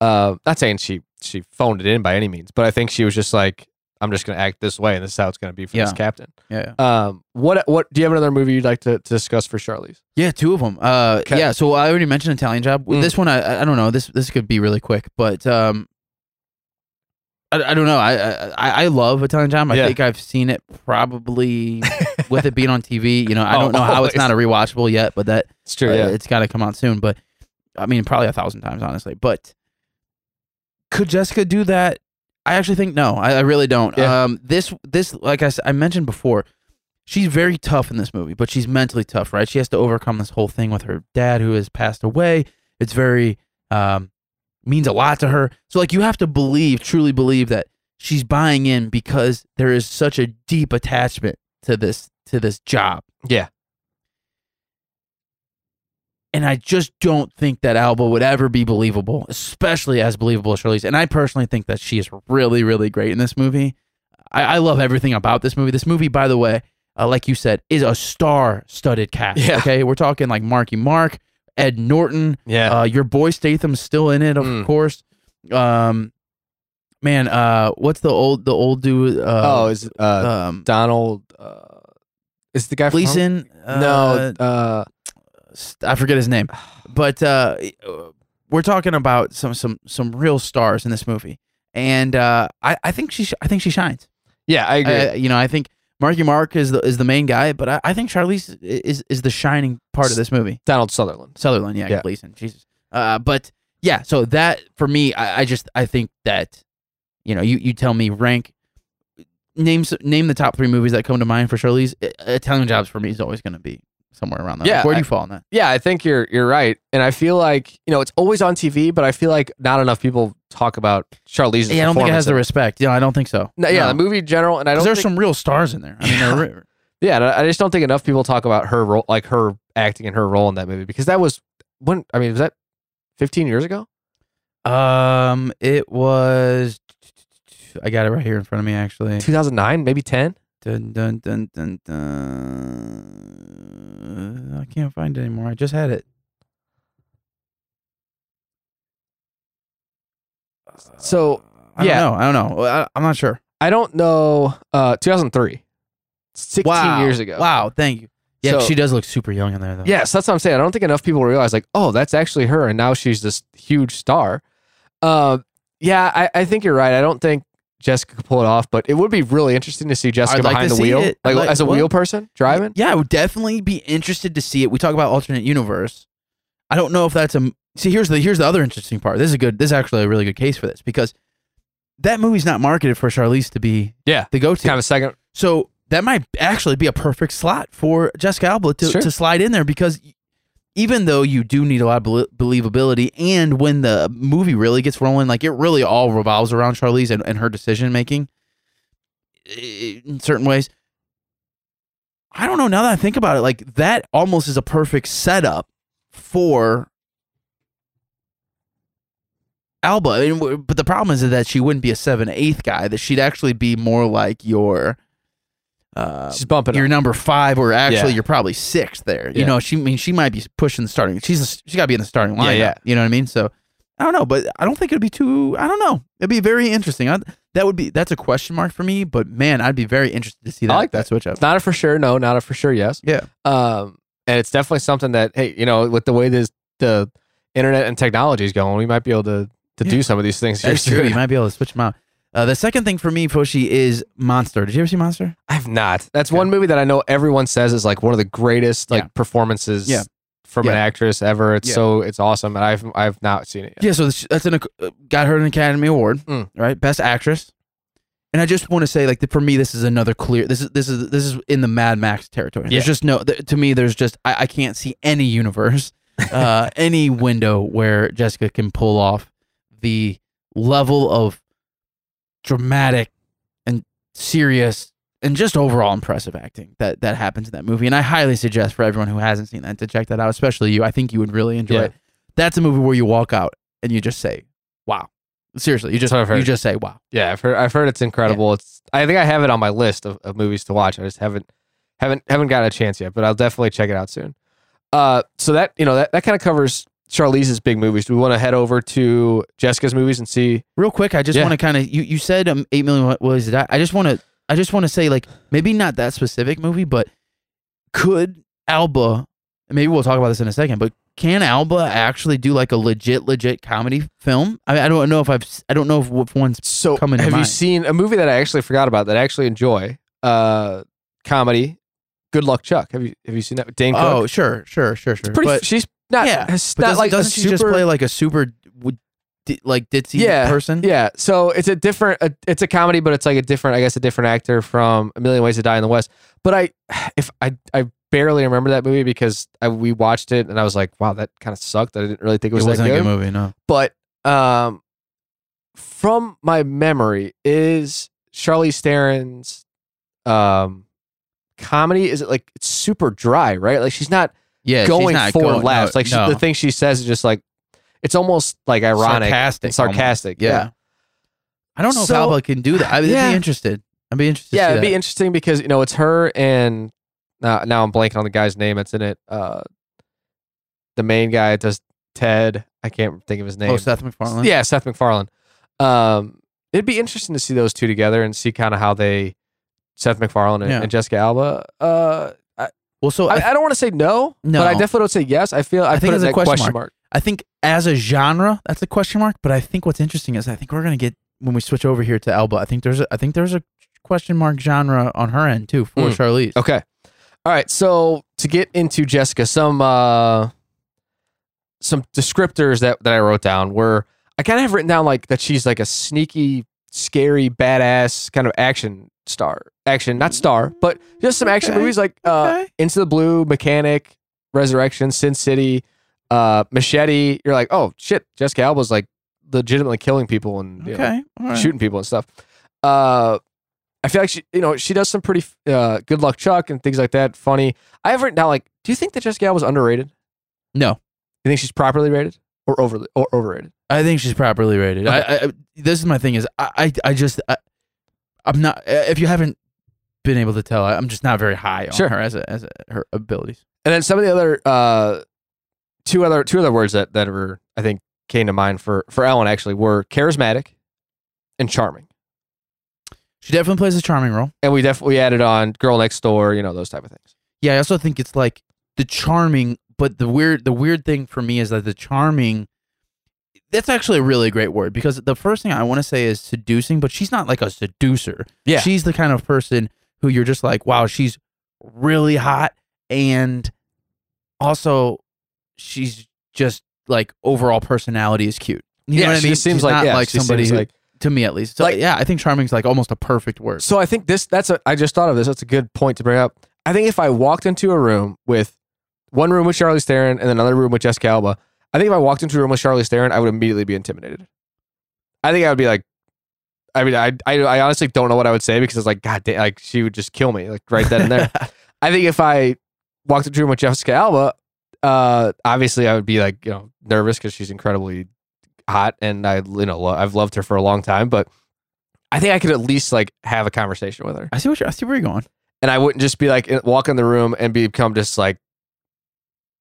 uh not saying she she phoned it in by any means, but I think she was just like I'm just gonna act this way, and this is how it's gonna be for this captain. Yeah. Um, what what do you have another movie you'd like to, to discuss for Charlize? Yeah, two of them. Uh, Okay. yeah. So I already mentioned Italian Job. Mm. This one, I I- I don't know. This this could be really quick, but um, I, I don't know. I, I I love Italian Job. I Yeah. think I've seen it probably (laughs) with it being on TV. You know, I Oh, don't know how always. it's not a rewatchable yet, but that It's true, uh, yeah. it's got to come out soon. But I mean, probably a thousand times, honestly. But could Jessica do that? I actually think no. I, I really don't. Yeah. Um, this this like I, I mentioned before, she's very tough in this movie, but she's mentally tough, right? She has to overcome this whole thing with her dad who has passed away. It's very um means a lot to her. So like you have to believe, truly believe that she's buying in because there is such a deep attachment to this to this job. yeah, And I just don't think that Alba would ever be believable, especially as believable as Charlize. And I personally think that she is really, really great in this movie. I, I love everything about this movie. This movie, by the way, uh, like you said, is a star-studded cast. Yeah. Okay, we're talking like Marky Mark, Ed Norton, yeah. uh, your boy Statham's still in it, of Mm. course. Um, man, uh, what's the old the old dude? Uh, oh, is uh, um, Donald? Uh, is the guy from Gleason? Uh, no, uh, I forget his name, but uh, we're talking about some some some real stars in this movie, and uh, I I think she sh- I think she shines. yeah, I agree. I, you know, I think Marky Mark is the is the main guy, but I, I think Charlize is is the shining part of this movie. Donald Sutherland. Sutherland, yeah, Yeah. Gleason, Jesus. Uh, but yeah, so that for me, I, I just I think that you know you you tell me rank. Name s- name the top three movies that come to mind for Charlize. Italian Jobs for me is always going to be somewhere around that. Yeah, where do you fall on that? Yeah, I think you're you're right, and I feel like you know it's always on TV, but I feel like not enough people talk about Charlize's. Yeah, I don't think it has the respect. Yeah, I don't think so. No, yeah, No. the movie in general, and I don't. there's think, some real stars in there. I mean, they're re- (laughs) yeah, I I just don't think enough people talk about her role, like her acting and her role in that movie, because that was when I mean, was that 15 years ago? um, it was. I got it right here in front of me. Actually, 2009, maybe 10. Dun, dun, dun, dun, dun. I can't find it anymore. I just had it. So I yeah. don't know. I don't know. I, I'm not sure. I don't know. Uh, 2003, 16 wow. years ago. Wow. Thank you. Yeah, So- she does look super young in there though. Yes, that's what I'm saying. I don't think enough people realize, like, oh, that's actually her, and now she's this huge star. Uh, yeah, I, I think you're right. I don't think Jessica could pull it off, but it would be really interesting to see Jessica I'd like behind to the see wheel, it. I'd like, like- as a wheel person driving. Yeah, I would definitely be interested to see it. We talk about alternate universe. I don't know if that's a see. Here's the here's the other interesting part. This is a good. This is actually a really good case for this because that movie's not marketed for Charlize to be Yeah, the go to. kind of a second. So that might actually be a perfect slot for Jessica Alba to, Sure. to slide in there because even though you do need a lot of belie- believability, and when the movie really gets rolling, like it really all revolves around Charlize and, and her decision making in certain ways. I don't know. Now that I think about it, like that almost is a perfect setup for Alba. But the problem is that she wouldn't be a seven eighth guy. That she'd actually be more like your. Uh, She's bumping you're up. number five, or actually Yeah. you're probably sixth there. You Yeah. know, she I mean she might be pushing the starting. She's a, she got to be in the starting Yeah, line. yeah. You know what I mean? So I don't know, but I don't think it'd be too. I don't know. It'd be very interesting. I, that would be that's a question mark for me. But man, I'd be very interested to see that. I like that that. switch up. It's not a for sure no, not a for sure yes. Yeah. Um, and it's definitely something that hey, you know, with the way this the internet and technology is going, we might be able to to Yeah. do some of these things. That's true. You might be able to switch them out. Uh, the second thing for me, Foshi, is Monster. Did you ever see Monster? I've not. That's one movie that I know everyone says is like one of the greatest like Yeah. performances Yeah. from an actress ever. It's so it's awesome, and I've I've not seen it yet. Yeah, so this- that's an uh, got her an Academy Award, Mm. right? Best Actress. And I just want to say, like, for me, this is another clear. This is this is this is in the Mad Max territory. There's just no. Th- to me, there's just I, I can't see any universe, uh, (laughs) any window where Jessica can pull off the level of dramatic and serious and just overall impressive acting that that happens in that movie. And I highly suggest for everyone who hasn't seen that to check that out, especially you. I think you would really enjoy Yeah. it. That's a movie where you walk out and you just say, "Wow." Seriously, you just you just say, "Wow." Yeah, I've heard. I've heard it's incredible. It's. I think I have it on my list of, of movies to watch. I just haven't haven't haven't gotten a chance yet, but I'll definitely check it out soon. Uh, so that you know that that kind of covers Charlize's big movies. Do we want to head over to Jessica's movies and see? Real quick, I just Yeah. want to kind of you you said um, 8 million what was it? I, I just want to I just want to say like maybe not that specific movie, but could Alba maybe we'll talk about this in a second, but can Alba actually do like a legit legit comedy film? I, I don't know if I've s- I don't know if which one's So Coming to have you mind. seen a movie that I actually forgot about that I actually enjoy? Uh, comedy. Good Luck Chuck. Have you have you seen that? with Dane Cook. Oh, sure, sure, sure, sure. pretty. but she's not. yeah, it's but not doesn't, like doesn't she super, just play like a super like ditzy Yeah, person? Yeah, so it's a different. uh, it's a comedy, but it's like a different. I guess a different actor from A Million Ways to Die in the West. But I, (sighs) if I, I barely remember that movie because I, we watched it and I was like, wow, that kind of sucked. I didn't really think it it was wasn't that a good. good movie. No, But um, from my memory, is Charlize Theron's um comedy? Is it like it's super dry, right? Like she's not yeah, she's going not for going- laughs. no, like she, no. the thing she says is just like it's almost like ironic, sarcastic, sarcastic. almost. yeah. I don't know So- if Alba can do that. I would Yeah. be interested. I'd be interested. yeah, to see it'd be interesting because you know it's her and now now I'm blanking on the guy's name that's in it. Uh, the main guy that does Ted. I can't think of his name. Oh, Seth MacFarlane. yeah, Seth MacFarlane. Um, it'd be interesting to see those two together and see kind of how they, Seth MacFarlane and, Yeah. and Jessica Alba. Uh, Well, so I, I, I don't want to say no, No. but I definitely don't say yes. I feel I, I think it's a question question mark. mark. I think as a genre, that's a question mark. But I think what's interesting is I think we're gonna get when we switch over here to Alba. I think there's a, I think there's a question mark genre on her end too for Mm. Charlize. Okay. All right. So to get into Jessica, some uh some descriptors that, that I wrote down were I kind of have written down like that she's like a sneaky, scary, badass kind of action star. Action, not star, but just some action Okay. movies like uh Okay. Into the Blue, Mechanic, Resurrection, Sin City, uh Machete. You're like, oh shit, Jessica Alba's like legitimately killing people and you know, Okay. All right. shooting people and stuff. Uh, I feel like she, you know, she does some pretty uh, good luck Chuck and things like that. Funny. I have written down like, do you think that Jessica Alba was underrated? No, You think she's properly rated or overly or overrated? I think she's properly rated. I, I, I- this is my thing is I, I, I just I, I'm not. If you haven't been able to tell, I'm just not very high on Sure. her as a, as a, her abilities. And then some of the other uh, two other two other words that that were I think came to mind for for Ellen actually were charismatic and charming. She definitely plays a charming role. And we definitely added on girl next door, you know, those type of things. Yeah, I also think it's like the charming, but the weird the weird thing for me is that the charming that's actually a really great word because the first thing I want to say is seducing, but she's not like a seducer. Yeah. She's the kind of person who you're just like, wow, she's really hot and also she's just like overall personality is cute. You know what I she mean? just seems She's like not yeah, like she somebody who, like to me at least. So, Like- yeah, I think charming's like almost a perfect word. So I think this that's a I just thought of this. That's a good point to bring up. I think if I walked into a room with one room with Charlie Theron and another room with Jessica Alba, I think if I walked into a room with Charlize Theron, I would immediately be intimidated. I think I would be like, I mean, I I, I honestly don't know what I would say because it's like, God damn, like she would just kill me like right then and there. (laughs) I think if I walked into a room with Jessica Alba, uh, obviously I would be like, you know, nervous because she's incredibly hot and I, you know, lo- I've loved her for a long time, but I think I could at least like have a conversation with her I see what you're, I see where you're going. and I wouldn't just be like walk in the room and become just like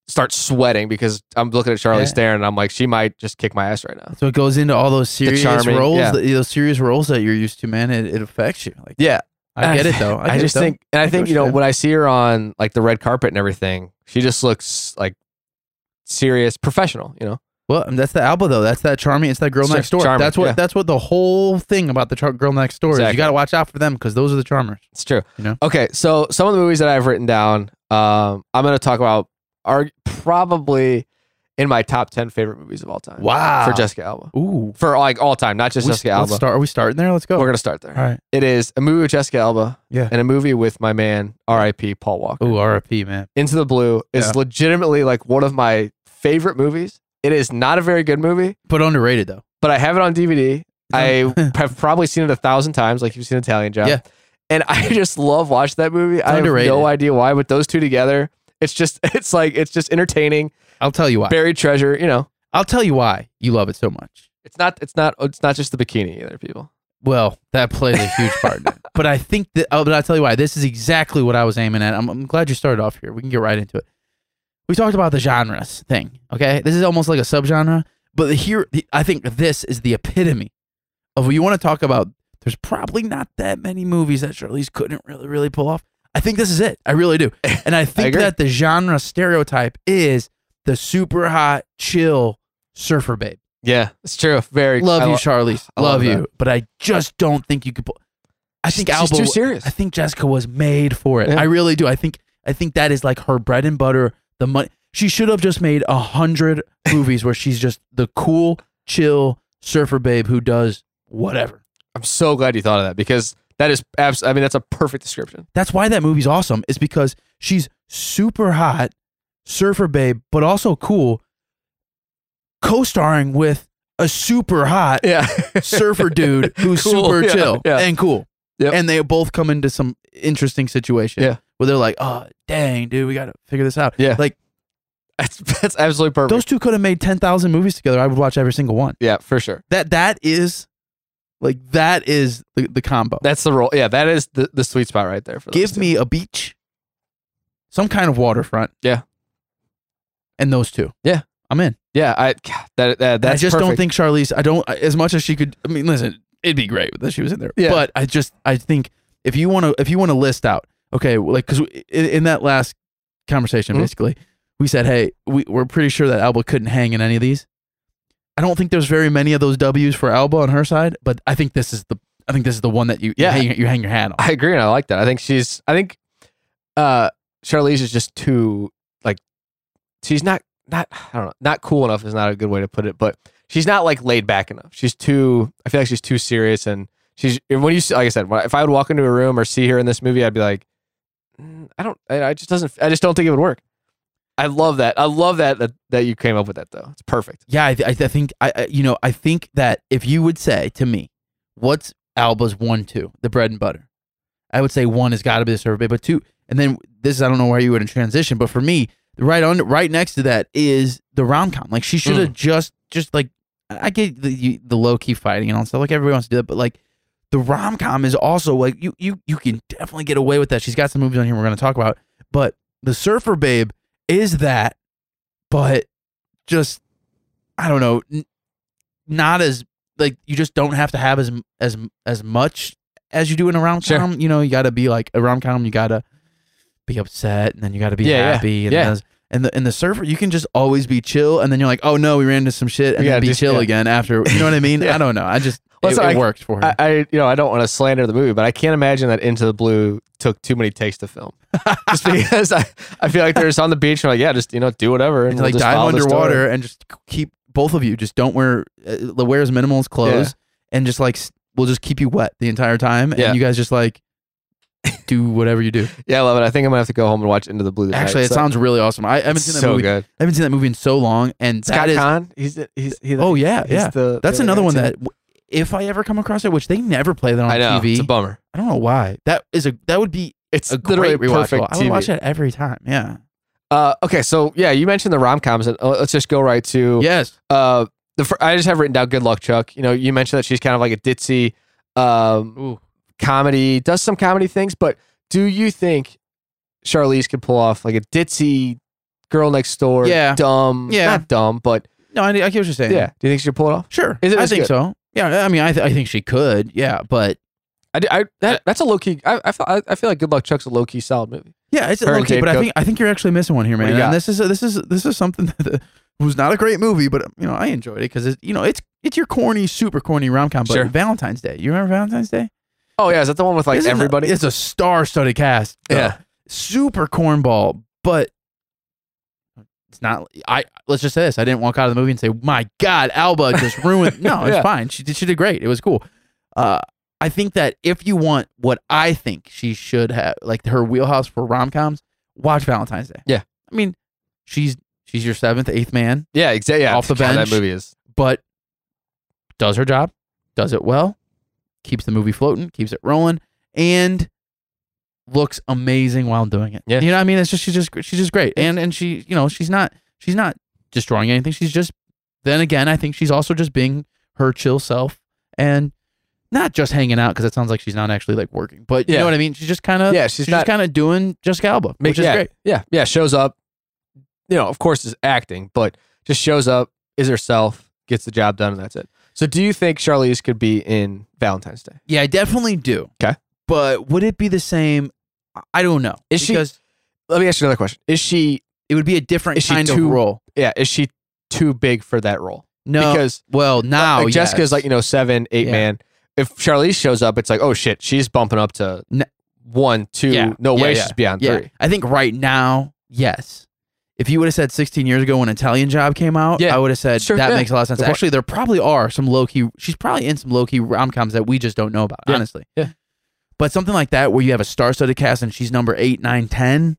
start sweating because I'm looking at Charlie Yeah. Theron and I'm like, she might just kick my ass right now. So it goes into all those serious charming- roles, yeah. that, those serious roles that you're used to, man. It, it affects you. Like Yeah, I get it (sighs) though. I, I, just it, though. think, and I I think you know when I see her on like the red carpet and everything, she just looks like serious, professional. You know, Well, that's the Alba though. That's that charming. It's that girl next door. charming, that's what. yeah. That's what the whole thing about the char- girl next door is. You got to watch out for them because those are the charmers. it's true. You know? Okay, so some of the movies that I've written down, um, I'm going to talk about are probably in my top ten favorite movies of all time. Wow. for Jessica Alba, Ooh. for like all time, not just We- Jessica Alba. start. Are we starting there? Let's go. We're gonna start there. All right. It is a movie with Jessica Alba Yeah. and a movie with my man R.I.P. Paul Walker. Ooh, RIP, man. Into the Blue is Yeah. legitimately like one of my favorite movies. It is not a very good movie, But underrated though. but I have it on DVD. I (laughs) have probably seen it a thousand times, like you've seen Italian Job. Yeah. and I (laughs) just love watching that movie. I have no idea why, but those two together, it's just (laughs) it's like it's just entertaining. I'll tell you why. Buried treasure, you know. I'll tell you why you love it so much. It's not it's not it's not just the bikini either, people. Well, that plays a huge part in it. (laughs) But I think that, oh, but I'll tell you why. This is exactly what I was aiming at. I'm, I'm glad you started off here. We can get right into it. We talked about the genres thing, okay? This is almost like a subgenre, but here, I think this is the epitome of what you want to talk about. There's probably not that many movies that Charlize couldn't really, really pull off. I think this is it. I really do. (laughs) And I think agree. that the genre stereotype is the super hot, chill surfer babe. Yeah, it's true. Very Love I you, lo- Charlize. I love, love you. But I just don't think you could pull. I think She's Alba. too serious. I think Jessica was made for it. Yeah. I really do. I think. I think that is like her bread and butter. The money. She should have just made a hundred (laughs) movies where she's just the cool, chill surfer babe who does whatever. I'm so glad you thought of that because that is abs- I mean that's a perfect description. That's why that movie's awesome. Is because she's super hot, surfer babe, but also cool. Co-starring with a super hot Yeah. surfer (laughs) dude who's Cool, super yeah, chill yeah. and cool. Yep. And they both come into some interesting situation Yeah. where they're like, "Oh, dang, dude, we got to figure this out." Yeah. Like (laughs) That's that's absolutely perfect. those two could have made 10,000 movies together. I would watch every single one. yeah, for sure. That that is like that is the, the combo. That's the role. Yeah, that is the, the sweet spot right there for Give me a beach, some kind of waterfront. Yeah. And those two. Yeah. I'm in. Yeah, I God, that, that that's I just don't think Charlize. I don't as much as she could. I mean, listen, it'd be great that she was in there. Yeah. But I just I think if you want to if you want to list out okay like because in, in that last conversation Mhm. basically we said hey we we're pretty sure that Alba couldn't hang in any of these. I don't think there's very many of those W's for Alba on her side, but I think this is the I think this is the one that you Yeah. you hang, you hang your hat on. I agree and I like that. I think she's I think uh Charlize is just too like she's not not I don't know, not cool enough is not a good way to put it, but she's not like laid back enough. She's too I feel like she's too serious and she's when you like I said, if I would walk into a room or see her in this movie, I'd be like "Mm, I don't I just doesn't I just don't think it would work. I love that. I love that that, that you came up with that though. It's perfect. Yeah, I, th- I th- I think I, I you know I think that if you would say to me, what's Alba's one two the bread and butter, I would say one has got to be the survey, but two, and then this is I don't know where you would in transition, but for me, right on right next to that is the rom com. Like she should have mm. just just like I get the the low key fighting and all stuff. Like everybody wants to do that, but like the rom com is also like you you you can definitely get away with that. She's got some movies on here we're going to talk about, but the surfer babe is that, but just I don't know, n- not as like you just don't have to have as as as much as you do in a rom com. Sure. You know, you got to be like a rom com. You got to be upset, and then you got to be Yeah, yeah, happy, and yeah. then and the and the surfer, you can just always be chill, and then you're like, oh no, we ran into some shit, and Yeah, then be just- chill yeah. again after. You know what I mean? (laughs) Yeah. I don't know. I just Well, it, so it I- worked for her. I, I you know I don't want to slander the movie, but I can't imagine that Into the Blue took too many takes to film. (laughs) just because I, I feel like they're just on the beach and like yeah, just you know do whatever and It's we'll like just dive follow the story. underwater and just keep both of you. Just don't wear uh, wear as minimalist clothes, and just like we'll just keep you wet the entire time, Yeah. and you guys just like do whatever you do. (laughs) Yeah, I love it. I think I'm gonna have to go home and watch Into the Blue. Tonight. Actually, it So- sounds really awesome. I haven't seen that so movie. good. I haven't seen that movie in so long, and Scott that is he's he's, he's oh yeah, he's yeah. The, That's the another one that if I ever come across it, which they never play that on I know TV. it's a bummer. I don't know why. That is a that would be It's a great perfect rewatchable. I would watch that every time. Yeah. Uh, okay, so yeah, you mentioned the rom coms, and uh, let's just go right to Yes. uh the fir- I just have written down Good Luck Chuck. You know, you mentioned that she's kind of like a ditzy um comedy, does some comedy things, but do you think Charlize could pull off like a ditzy girl next door? Yeah. dumb, Yeah. not dumb, but No, I, I get what you're saying. yeah. Do you think she could pull it off? Sure. Is it I think good? so. Yeah. I mean, I, th- I think she could. Yeah. But I that, that's a low key. I, I, feel, I, I feel like Good Luck Chuck's a low key solid movie. yeah, it's Her and okay. Jade But I Cook. think I think you're actually missing one here, do man. you got? And this is this is this is something (laughs) that was not a great movie, but you know I enjoyed it because it's you know it's it's your corny, super corny rom com. But Sure. Valentine's Day, you remember Valentine's Day? Oh yeah, is that the one with like it- everybody? It's a star-studded cast. Yeah. Uh, super cornball, but it's not. I let's just say this: I didn't walk out of the movie and say, "My God, Alba just ruined." (laughs) no, it's Yeah. fine. She did. She did great. It was cool. Uh, I think that if you want what I think she should have, like her wheelhouse for rom coms, watch Valentine's Day. Yeah. I mean, she's she's your seventh, eighth man, yeah, exactly. Yeah, Off the bench. That movie is. but does her job, does it well, keeps the movie floating, keeps it rolling, and looks amazing while doing it. Yeah. You know, what I mean, it's just she's just she's just great, and and she, you know, she's not she's not destroying anything. She's just then again, I think she's also just being her chill self and not just hanging out because it sounds like she's not actually like working, but you Yeah. know what I mean. She's just kind of Yeah, she's she's, not- just kind of doing Jessica Alba, Make- which is yeah, great. Yeah, yeah, shows up. You know, of course, is acting, but just shows up, is herself, gets the job done, and that's it. So, do you think Charlize could be in Valentine's Day? Yeah, I definitely do. Okay, but would it be the same? I don't know. Is she- because Let me ask you another question: Is she, it would be a different Is she kind too- of role. yeah, is she too big for that role? No, because well uh, now like Jessica's yes. like you know seven, eight Yeah. man. If Charlize shows up, it's like oh shit, she's bumping up to N- one, two. Yeah, No yeah, way, she's beyond three. I think right now, yes. If you would have said 16 years ago when Italian Job came out, I would have said sure, that makes a lot of sense. Actually, there probably are some low key. She's probably in some low key rom coms that we just don't know about. Honestly, yeah. But something like that where you have a star studded cast and she's number eight, nine, ten.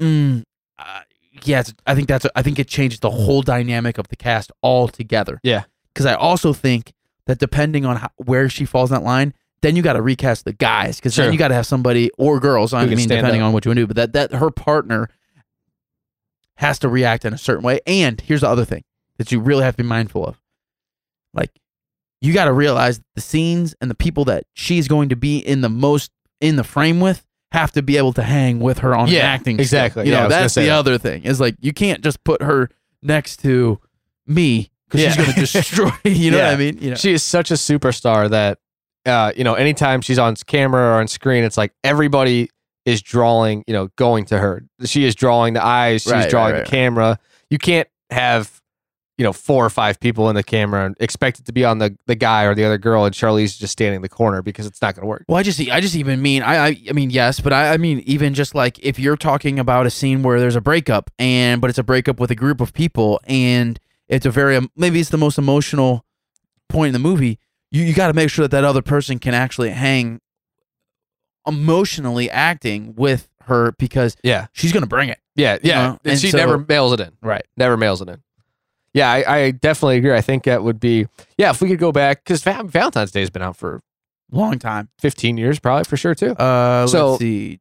Mm, uh, yeah, it's, I think that's. A, I think it changes the whole dynamic of the cast altogether. Yeah. because I also think that depending on how, where she falls in that line, then you got to recast the guys because Sure. then you got to have somebody or girls. I mean, depending up. on what you want to do, but that that her partner has to react in a certain way. And here's the other thing that you really have to be mindful of, like you got to realize the scenes and the people that she's going to be in the most in the frame with have to be able to hang with her on Yeah, acting. exactly. You Yeah, know, that's the that. other thing. Is like you can't just put her next to me because she's going to destroy. (laughs) You know what I mean? You know. She is such a superstar that uh, you know, anytime she's on camera or on screen, it's like everybody is drawing, you know, going to her. She is drawing the eyes, she's Right, right, drawing right, the camera. You can't have, you know, four or five people in the camera and expect it to be on the the guy or the other girl and Charlize just standing in the corner because it's not gonna work. Well, I just, I just even mean, I, I, I mean, yes, but I, I mean, even just like if you're talking about a scene where there's a breakup, and but it's a breakup with a group of people, and it's a very, maybe it's the most emotional point in the movie. You, you got to make sure that that other person can actually hang emotionally acting with her because Yeah. she's gonna bring it. Yeah, yeah. know, and and she so- never mails it in. Right. Never mails it in. Yeah, I, I definitely agree. I think that would be yeah, if we could go back because Valentine's Day has been out for a Long time. 15 years, probably for sure too. Uh, So- let's see,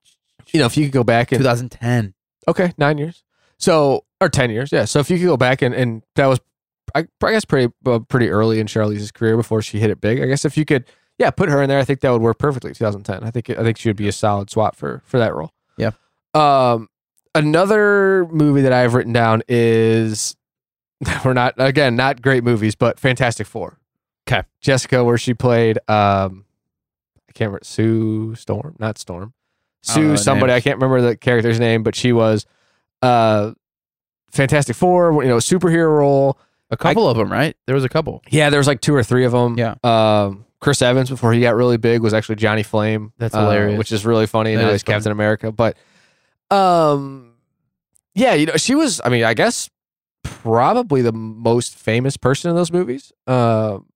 You know, if you could go back and 2010. Okay, nine years. So or ten years, yeah. So if you could go back and and that was, I, I guess pretty uh, pretty early in Charlize's career before she hit it big. I guess if you could, yeah, put her in there, I think that would work perfectly. 2010. I think I think she would be a solid swap for for that role. Yeah. Um, another movie that I've written down is (laughs) we're not again not great movies, but Fantastic Four. Okay, Jessica, where she played um, I can't remember Sue Storm, not Storm. I Sue somebody names. I can't remember the character's name, but she was uh Fantastic Four, you know, superhero role. A couple of them, right? There was a couple. Yeah, there was like two or three of them. Yeah. Um, Chris Evans before he got really big was actually Johnny Flame. That's uh, hilarious. which is really funny. That now he's funny. Captain America, but um, yeah, you know, she was. I mean, I guess probably the most famous person in those movies. Um,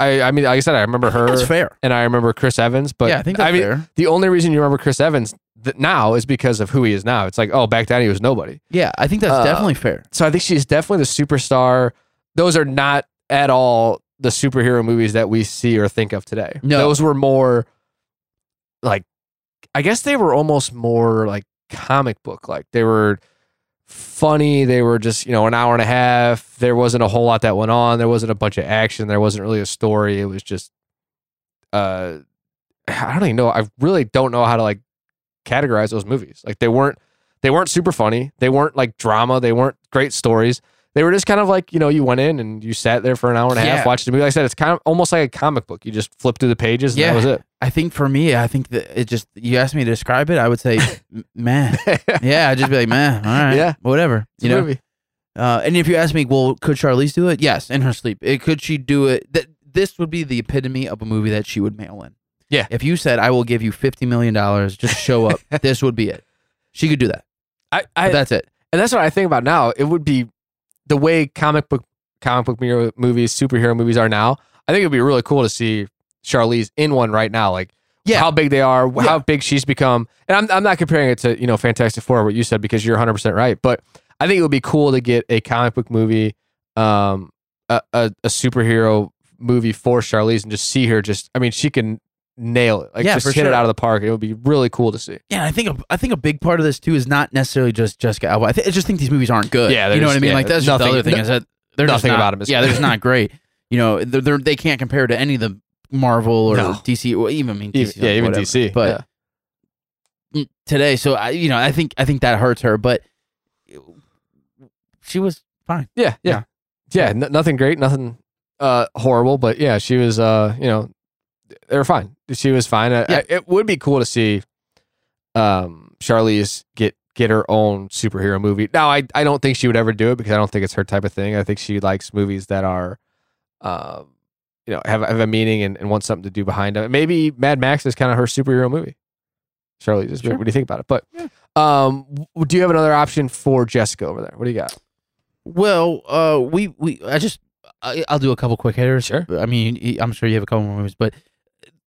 I, I mean, like I said, I remember her That's fair. and I remember Chris Evans, but yeah, I think that's I mean, fair. the only reason you remember Chris Evans th- now is because of who he is now. It's like, oh, back then he was nobody. Yeah, I think that's Uh, definitely fair. So I think she's definitely the superstar. Those are not at all the superhero movies that we see or think of today. No. Those were more like I guess they were almost more like comic book like. They were funny, they were just, you know, an hour and a half. There wasn't a whole lot that went on. There wasn't a bunch of action. There wasn't really a story. It was just uh I don't even know. I really don't know how to like categorize those movies. Like they weren't they weren't super funny. They weren't like drama. They weren't great stories. They were just kind of like, you know, you went in and you sat there for an hour and a half, Yeah. watched the movie. Like I said, it's kind of almost like a comic book. You just flip through the pages and Yeah. that was it. I think for me, I think that it just you asked me to describe it, I would say, (laughs) man. (laughs) Yeah, I'd just be like, man, all right, Yeah. whatever. It's you know, movie. Uh, and if you ask me, well, could Charlize do it? Yes, in her sleep. It, could she do it? Th- this would be the epitome of a movie that she would mail in. Yeah. If you said, I will give you $50 million, just show up, (laughs) this would be it. She could do that. I, I that's it. and that's what I think about now. It would be the way comic book comic book movies, superhero movies are now. I think it'd be really cool to see Charlize in one right now. Like Yeah. how big they are, Yeah. how big she's become. And I'm I'm not comparing it to, you know, Fantastic Four, what you said, because you're 100 percent right. But I think it would be cool to get a comic book movie, um, a, a, a superhero movie for Charlize and just see her just I mean, she can nail it. Like Yeah, just hit sure. it out of the park. It would be really cool to see. Yeah, I think a, I think a big part of this too is not necessarily just Jessica Alba. I, th- I just think these movies aren't good. Yeah, you know just- what I mean. yeah, like that's just the other thing no- is that they're nothing not- about 'em is yeah, they're just not (laughs) great. You know, they're, they're, they can't compare to any of the Marvel or No. DC or even I mean DC, yeah, even whatever. DC. but yeah. today. So I, you know, I think I think that hurts her, but she was fine. Yeah, yeah, yeah. n- nothing great, nothing uh, horrible, but yeah, she was. Uh, you know, they were fine. She was fine. I- Yeah. I- it would be cool to see um, Charlize get get her own superhero movie. Now, I I don't think she would ever do it because I don't think it's her type of thing. I think she likes movies that are, um, you know, have have a meaning and, and want something to do behind them. Maybe Mad Max is kind of her superhero movie. Charlize, is- Sure. what do you think about it? But Yeah. um, do you have another option for Jessica over there? What do you got? Well, uh, we we I just I, I'll do a couple quick hitters. Sure. I mean, I'm sure you have a couple more movies, but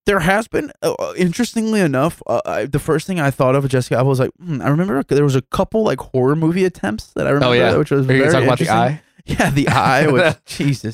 there has been, uh, uh, interestingly enough, uh, I, the first thing I thought of Jessica Alba was like, hmm, I remember there was a couple like horror movie attempts that I remember, yeah. which was Are very gonna talk about the eye? (laughs) Yeah, the eye was (laughs) Jesus,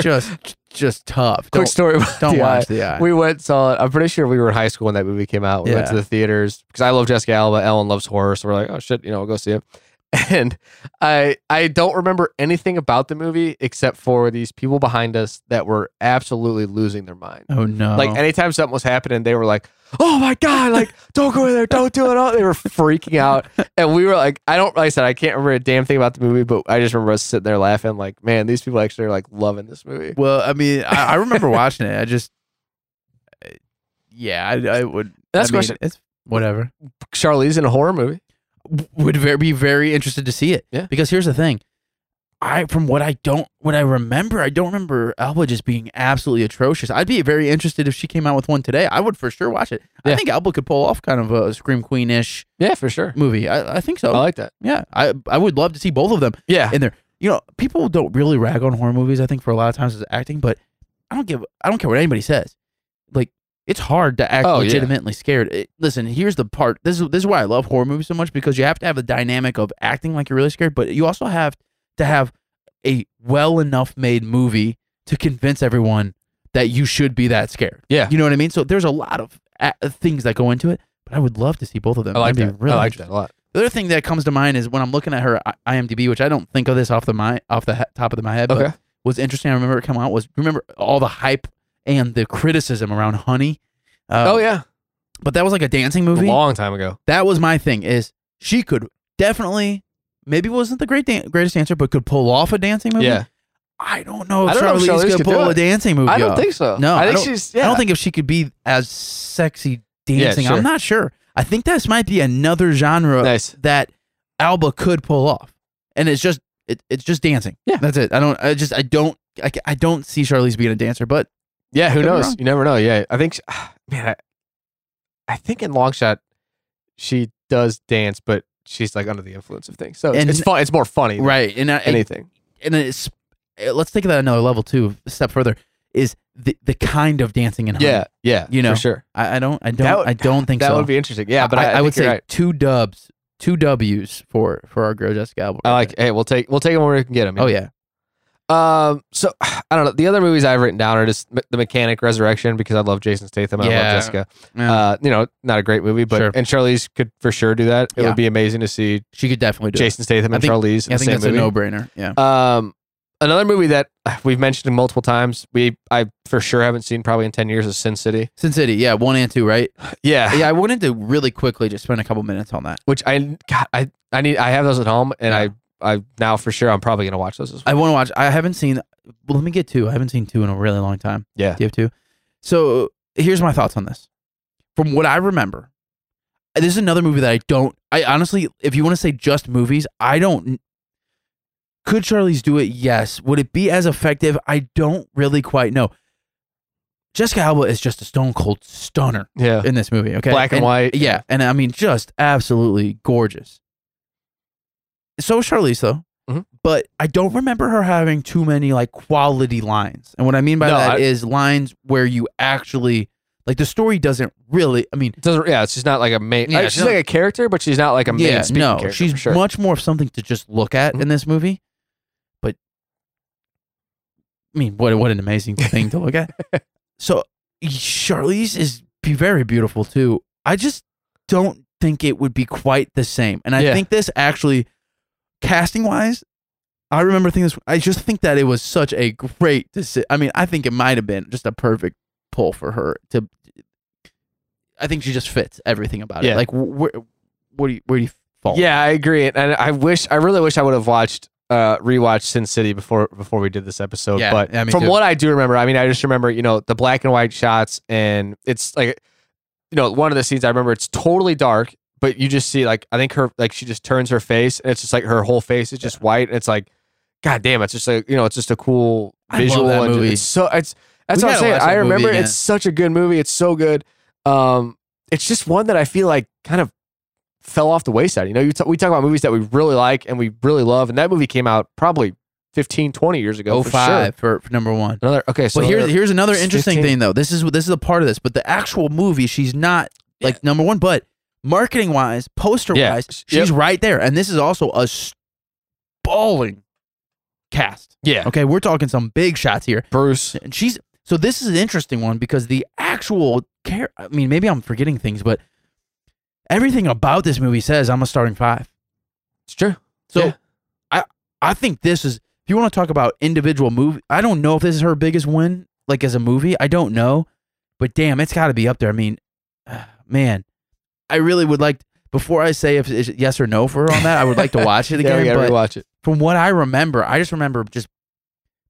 just just tough. Quick Don't, story don't the watch eye. the eye. We went saw it. I'm pretty sure we were in high school when that movie came out. We went to the theaters because I love Jessica Alba. Ellen loves horror, so we're like, oh shit, you know, we'll go see it. (laughs) And I I don't remember anything about the movie except for these people behind us that were absolutely losing their mind. oh no! Like anytime something was happening, they were like, "Oh my god! Like, don't go in there! Don't do it!" All they were freaking out, (laughs) and we were like, "I don't." Like I said, I can't remember a damn thing about the movie, but I just remember us sitting there laughing, like, "Man, these people actually are like loving this movie." well, I mean, I, I remember (laughs) watching it. I just, uh, yeah, I, I would. That's I mean, question. It's whatever. Charlize in a horror movie. Would very, be very interested to see it. Yeah. Because here's the thing. I from what I don't what I remember, I don't remember Alba just being absolutely atrocious. I'd be very interested if she came out with one today. I would for sure watch it. I think Alba could pull off kind of a Scream Queen ish Yeah, for sure. movie. I, I think so. I like that. yeah. I I would love to see both of them Yeah, in there. You know, people don't really rag on horror movies, I think, for a lot of times as acting, but I don't give I don't care what anybody says. Like it's hard to act Oh, yeah. legitimately scared. It- listen, here's the part. This is this is why I love horror movies so much because you have to have the dynamic of acting like you're really scared, but you also have to have a well enough made movie to convince everyone that you should be that scared. Yeah. you know what I mean. So there's a lot of a- things that go into it, but I would love to see both of them. I like That'd that. really I like that a lot. The other thing that comes to mind is when I'm looking at her IMDb, which I don't think of this off the my off the he- top of my head, Okay. but was interesting. I remember it come out was remember all the hype and the criticism around Honey. Uh, oh yeah, but that was like a dancing movie. a long time ago. That was my thing. Is she could definitely maybe wasn't the great dan- greatest dancer, but could pull off a dancing movie. Yeah, I don't know if I don't know if Charlize Charlize could pull a dancing movie. I don't off. think so. No, I think don't- she's. Yeah, I don't think if she could be as sexy dancing. sure. I'm not sure. I think this might be another genre Nice. that Alba could pull off, and it's just it, it's just dancing. Yeah. that's it. I don't. I just I don't. I, I don't see Charlize being a dancer, but Yeah, who Could knows? You never know. Yeah, I think. she- (sighs) Man, I, I think in long shot, she does dance, but she's like under the influence of things. So it's, And- it's fun. It's more funny. right. And I, Anything. and it's uh, let's take that another level too, a step further. Is the the kind of dancing in Honey. Yeah. Yeah. You know, for sure. I, I don't. I don't. Would- I don't think so. That so. would be interesting. Yeah, but I, I, would say right. two dubs, two W's for for our girl Jessica Alba. I like. Hey, we'll take we'll take them where we can get them. Yeah. Oh yeah. Um. So (sighs) I don't know. The other movies I've written down are just the Mechanic, Resurrection, because I love Jason Statham. and I Yeah. love Jessica. Yeah. Uh, you know, not a great movie, but Sure. and Charlize could for sure do that. It Yeah. would be amazing to see she could definitely do. Jason Statham I and think- Charlize it. in I the think same that's movie. a no brainer. Yeah. Um, another movie that we've mentioned multiple times, we I for sure haven't seen probably in ten years is Sin City. Sin City. Yeah, one and two. Right. (sighs) Yeah, Yeah, I wanted to really quickly just spend a couple minutes on that. which I God, I I need I have those at home, and I I now for sure I'm probably gonna watch those as well. I want to watch. I haven't seen. Well, let me get two. I haven't seen two in a really long time. Yeah. Do you have two? So here's my thoughts on this. From what I remember, this is another movie that I don't. I honestly, if you want to say just movies, I don't. Could Charlize do it? Yes. Would it be as effective? I don't really quite know. Jessica Alba is just a stone cold stunner yeah, in this movie. Okay, black and, white. Yeah, and I mean, just absolutely gorgeous. So Charlize, though. Mhm. But I don't remember her having too many like quality lines. And what I mean by No, that I- is lines where you actually like the story doesn't really. I mean, doesn't yeah, she's not like a main. Yeah, uh, she's like a character, but she's not like a main yeah, no, she's sure. much more of something to just look at Mhm. in this movie. But I mean, what what an amazing thing to look at. (laughs) So Charlize is be very beautiful too. I just don't think it would be quite the same. And I Yeah. think this actually, casting wise, I remember thinking this. I just think that it was such a great decision. I mean, I think it might have been just a perfect pull for her to. I think she just fits everything about Yeah. it. Like, where, where do you where do you fall? Yeah, I agree, and I wish, I really wish I would have watched, uh, rewatched Sin City before before we did this episode. Yeah, but yeah, from too. what I do remember, I mean, I just remember, you know, the black and white shots, and it's like, you know, one of the scenes I remember, it's totally dark, but you just see like, I think her, like, she just turns her face, and it's just like her whole face is just white, and it's like, god damn, it's just like, you know, it's just a cool visual. and movie. It's so it's that's We what I'm saying. I remember it's such a good movie. It's so good. Um, it's just one that I feel like kind of fell off the wayside. You know, you t- we talk about movies that we really like and we really love, and that movie came out probably 15, 20 years ago. Oh for five sure. for, for number one. Another okay. So But here's another- here's another interesting 15. thing though. This is this is a part of this, but the actual movie, she's not like number one. But marketing wise, poster Yeah. wise, she's right there. And this is also a spalling cast. yeah, Okay, we're talking some big shots here. Bruce. And she's so this is an interesting one because the actual care. I mean, maybe I'm forgetting things, but everything about this movie says I'm a starting five. It's true. So Yeah. I I think this is if you want to talk about individual movie, I don't know if this is her biggest win like as a movie. I don't know. But damn, it's got to be up there. I mean, (sighs) man, I really would like before I say if it's yes or no for her on that, I would like to watch it (laughs) Yeah, we again. gotta but rewatch it. from what I remember, I just remember just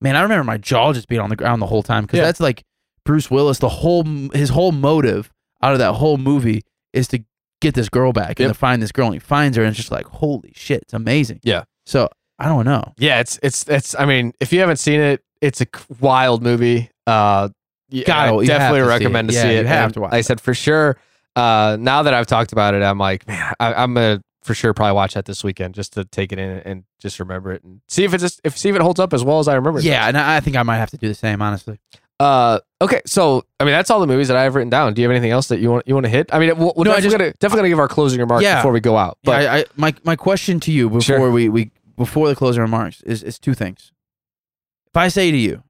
man, I remember my jaw just being on the ground the whole time because Yeah. that's like Bruce Willis. The whole his whole motive out of that whole movie is to get this girl back and to find this girl. And he finds her, and it's just like holy shit, it's amazing. Yeah. So I don't know. Yeah, it's it's it's. I mean, if you haven't seen it, it's a wild movie. Uh, yeah, I definitely to see recommend it. to Yeah, see it. you have And to watch Like I said for sure. Uh, now that I've talked about it, I'm like, man, I, I'm gonna for sure probably watch that this weekend just to take it in and just remember it and see if it's just, if see if it holds up as well as I remember. it Yeah, and I I think I might have to do the same, honestly. Uh, okay, so I mean that's all the movies that I have written down. Do you have anything else that you want you want to hit? I mean, we'll, we're No, I definitely, just- gonna, definitely gonna give our closing remarks Yeah. before we go out. But yeah, I, I, my my question to you before Sure. we, we before the closing remarks is is two things. If I say to you,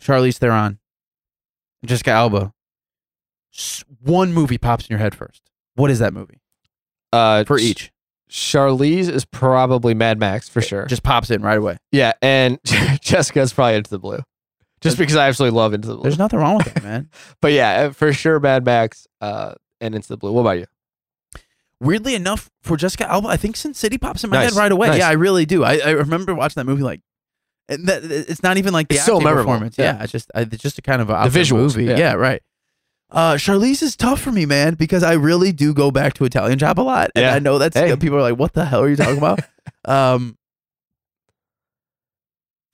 Charlize Theron, Jessica Alba, one movie pops in your head first. What is that movie uh, for each? Charlize is probably Mad Max for sure. Just pops in right away. Yeah, and (laughs) Jessica's probably Into the Blue, just because I absolutely love Into the Blue. There's nothing wrong with that, (laughs) man. but yeah, uh, for sure, Mad Max uh, and Into the Blue. What about you? Weirdly enough, for Jessica Alba, I think Sin City pops in my Nice. head right away. Nice. Yeah, I really do. I, I remember watching that movie like. And that, it's not even like the It's so acting memorable. performance. Yeah. Yeah, it's just I, it's just a kind of a visuals, movie. yeah. Yeah. right. Uh, Charlize is tough for me, man, because I really do go back to Italian Job a lot, and Yeah. I know that's Hey. people are like, "What the hell are you talking about?" (laughs) um,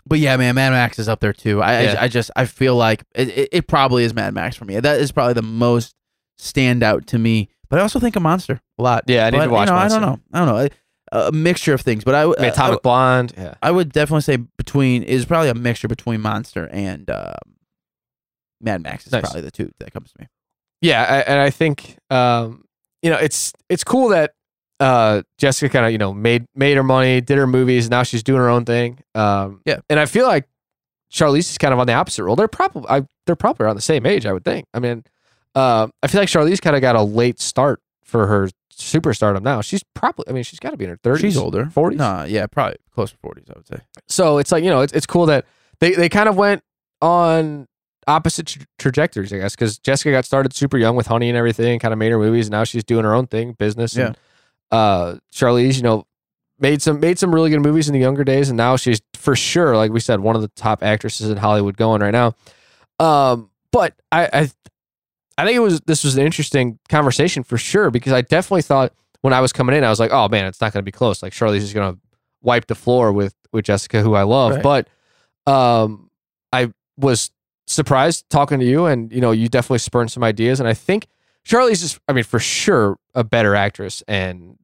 but yeah, man, Mad Max is up there too. I Yeah. I, I just I feel like it, it, it probably is Mad Max for me. That is probably the most standout to me. But I also think a Monster a lot. Yeah, I need But, to watch You know, I don't know. I don't know. A, a mixture of things, but I, I uh, Atomic Blonde. Yeah, I would definitely say between is probably a mixture between Monster and um, Mad Max is Nice. probably the two that comes to me. yeah, I, and I think um, you know it's it's cool that uh, Jessica kind of you know made made her money, did her movies, now she's doing her own thing. Um, Yeah. and I feel like Charlize is kind of on the opposite role. They're probably I, they're probably around the same age, I would think. I mean, uh, I feel like Charlize kind of got a late start for her superstardom. Now she's probably I mean she's got to be in her thirties. She's older, 40s? Nah, yeah, probably close to forties. I would say. so it's like you know it's, it's cool that they, they kind of went on opposite tra- trajectories i guess because jessica got started super young with honey and everything kind of made her movies and now she's doing her own thing business and uh charlize you know made some made some really good movies in the younger days and now she's for sure like we said one of the top actresses in hollywood going right now. Um but i i i think it was this was an interesting conversation for sure because i definitely thought when i was coming in i was like oh man it's not going to be close. Like charlize is going to wipe the floor with with jessica who i love. Right. but um i was surprised talking to you and you know you definitely spurned some ideas and i think Charlize is i mean for sure a better actress and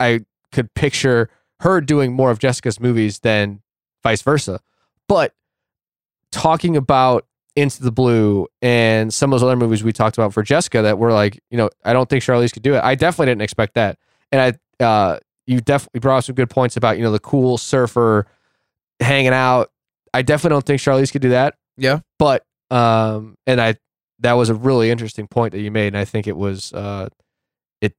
i could picture her doing more of jessica's movies than vice versa. But talking about into the blue and some of those other movies we talked about for jessica that were like you know i don't think charlize could do it. I definitely didn't expect that. And i uh you definitely brought up some good points about you know the cool surfer hanging out. I definitely don't think charlize could do that Yeah. but um and i that was a really interesting point that you made, and I think it was uh, it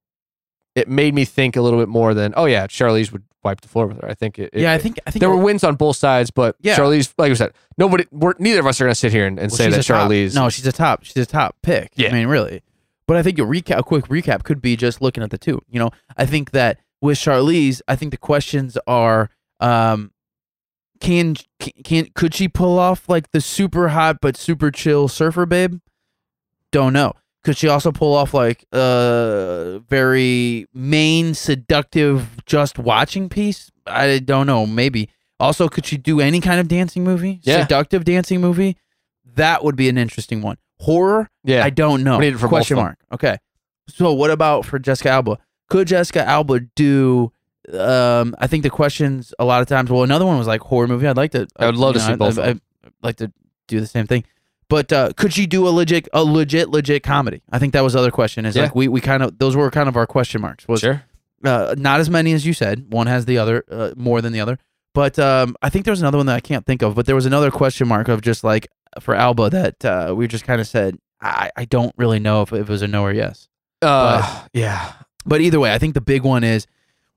it made me think a little bit more than oh yeah, Charlize would wipe the floor with her. I think it, it- yeah, I think I think there were wins on both sides, but Yeah. Charlize, like I said, nobody, we're, neither of us are going to sit here and, and Well, say that top- Charlize. No, she's a top. She's a top pick. Yeah. I mean, really. But I think a recap, a quick recap, could be just looking at the two. You know, I think that with Charlize, I think the questions are, um, can can, could she pull off like the super hot but super chill surfer babe? Don't know. Could she also pull off like a very main seductive just watching piece? I don't know. Maybe. Also, could she do any kind of dancing movie? Yeah. Seductive dancing movie? That would be an interesting one. Horror? yeah, I don't know. Need it for Question mark. Okay. So what about for Jessica Alba? Could Jessica Alba do? Um, I think the questions a lot of times. Well, another one was like horror movie. I'd like to. I would love to know, see both I, of them. I'd like to do the same thing. But uh, could she do a legit, a legit, legit comedy? I think that was the other question. Is Yeah. like we we kind of those were kind of our question marks. Was sure. uh, not as many as you said. One has the other uh, more than the other. But um, I think there was another one that I can't think of. But there was another question mark of just like for Alba that uh, we just kind of said I, I don't really know if, if it was a no or yes. Uh, yeah, But either way, I think the big one is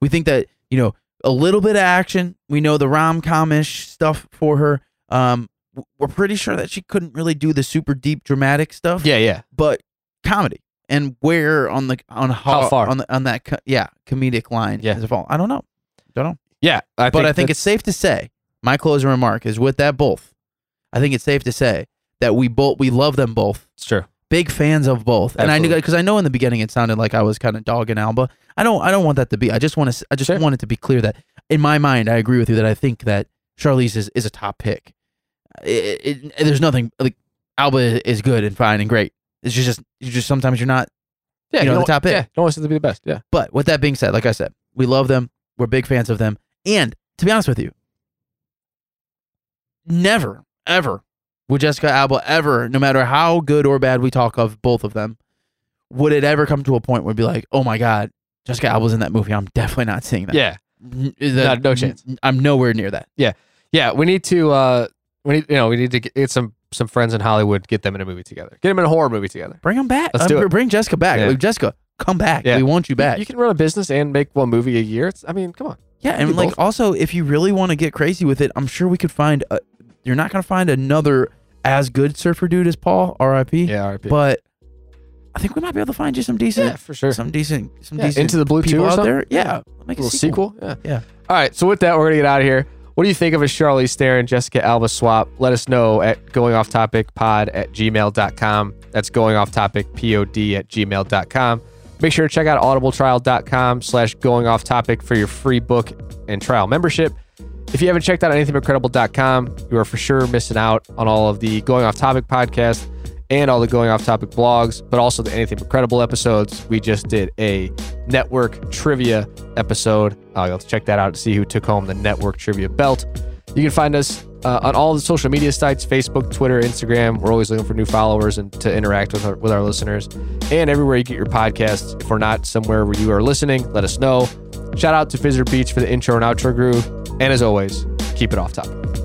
we think that you know a little bit of action. We know the rom comish stuff for her. Um, we're pretty sure that she couldn't really do the super deep dramatic stuff. yeah, yeah. but comedy and where on the on how, How far? on the on that co- yeah comedic line Yeah. it fall? I don't know, don't know. Yeah, I but I think it's safe to say my closing remark is with that both. I think it's safe to say that we both we love them both. it's true. Big fans of both, and I knew Absolutely. because I know in the beginning it sounded like I was kind of dogging Alba. I don't I don't want that to be. I just want to I just Sure. want it to be clear that in my mind I agree with you that I think that Charlize is, is a top pick. It, it, there's nothing like Alba is good and fine and great. It's just you just sometimes you're not Yeah, you know, the top pick. Yeah, don't want to be the best. Yeah, but with that being said, like I said, we love them. We're big fans of them. And to be honest with you, never, ever would Jessica Alba ever, no matter how good or bad we talk of both of them, would it ever come to a point where it'd be like, oh my God, Jessica Alba's in that movie. I'm definitely not seeing that. yeah, N- No- that- no chance. I'm nowhere near that. yeah. Yeah. We need to. uh We need, you know, we need to get, get some some friends in Hollywood, get them in a movie together, get them in a horror movie together. Bring them back. Let's Uh, do it. Bring Jessica back. Yeah. Like, Jessica, come back. Yeah. We want you back. You can run a business and make one movie a year. It's, I mean, come on. Yeah, and like both. also, if you really want to get crazy with it, I'm sure we could find. A, you're not gonna find another as good surfer dude as Paul, R.I.P. Yeah, RP. But I think we might be able to find you some decent, yeah, for sure. some decent, some Yeah, decent Into the Blue people two or out something? there. Yeah, make a a little sequel. sequel. Yeah. Yeah. All right. So with that, we're gonna get out of here. What do you think of a Charlize Theron Jessica Alba swap? Let us know at going off topic pod at gmail.com. That's going off topic pod at gmail.com. Make sure to check out audibletrial.com slash going off topic for your free book and trial membership. If you haven't checked out anythingbutcredible.com, you are for sure missing out on all of the Going Off Topic podcast and all the Going Off Topic blogs, but also the Anything But Credible episodes. We just did a network trivia episode. Uh, you'll have to check that out to see who took home the network trivia belt. You can find us uh, on all the social media sites Facebook, Twitter, Instagram. We're always looking for new followers and to interact with our, with our listeners. And everywhere you get your podcasts. If we're not somewhere where you are listening, let us know. Shout out to Fizzer Beach for the intro and outro groove. And as always, keep it off topic.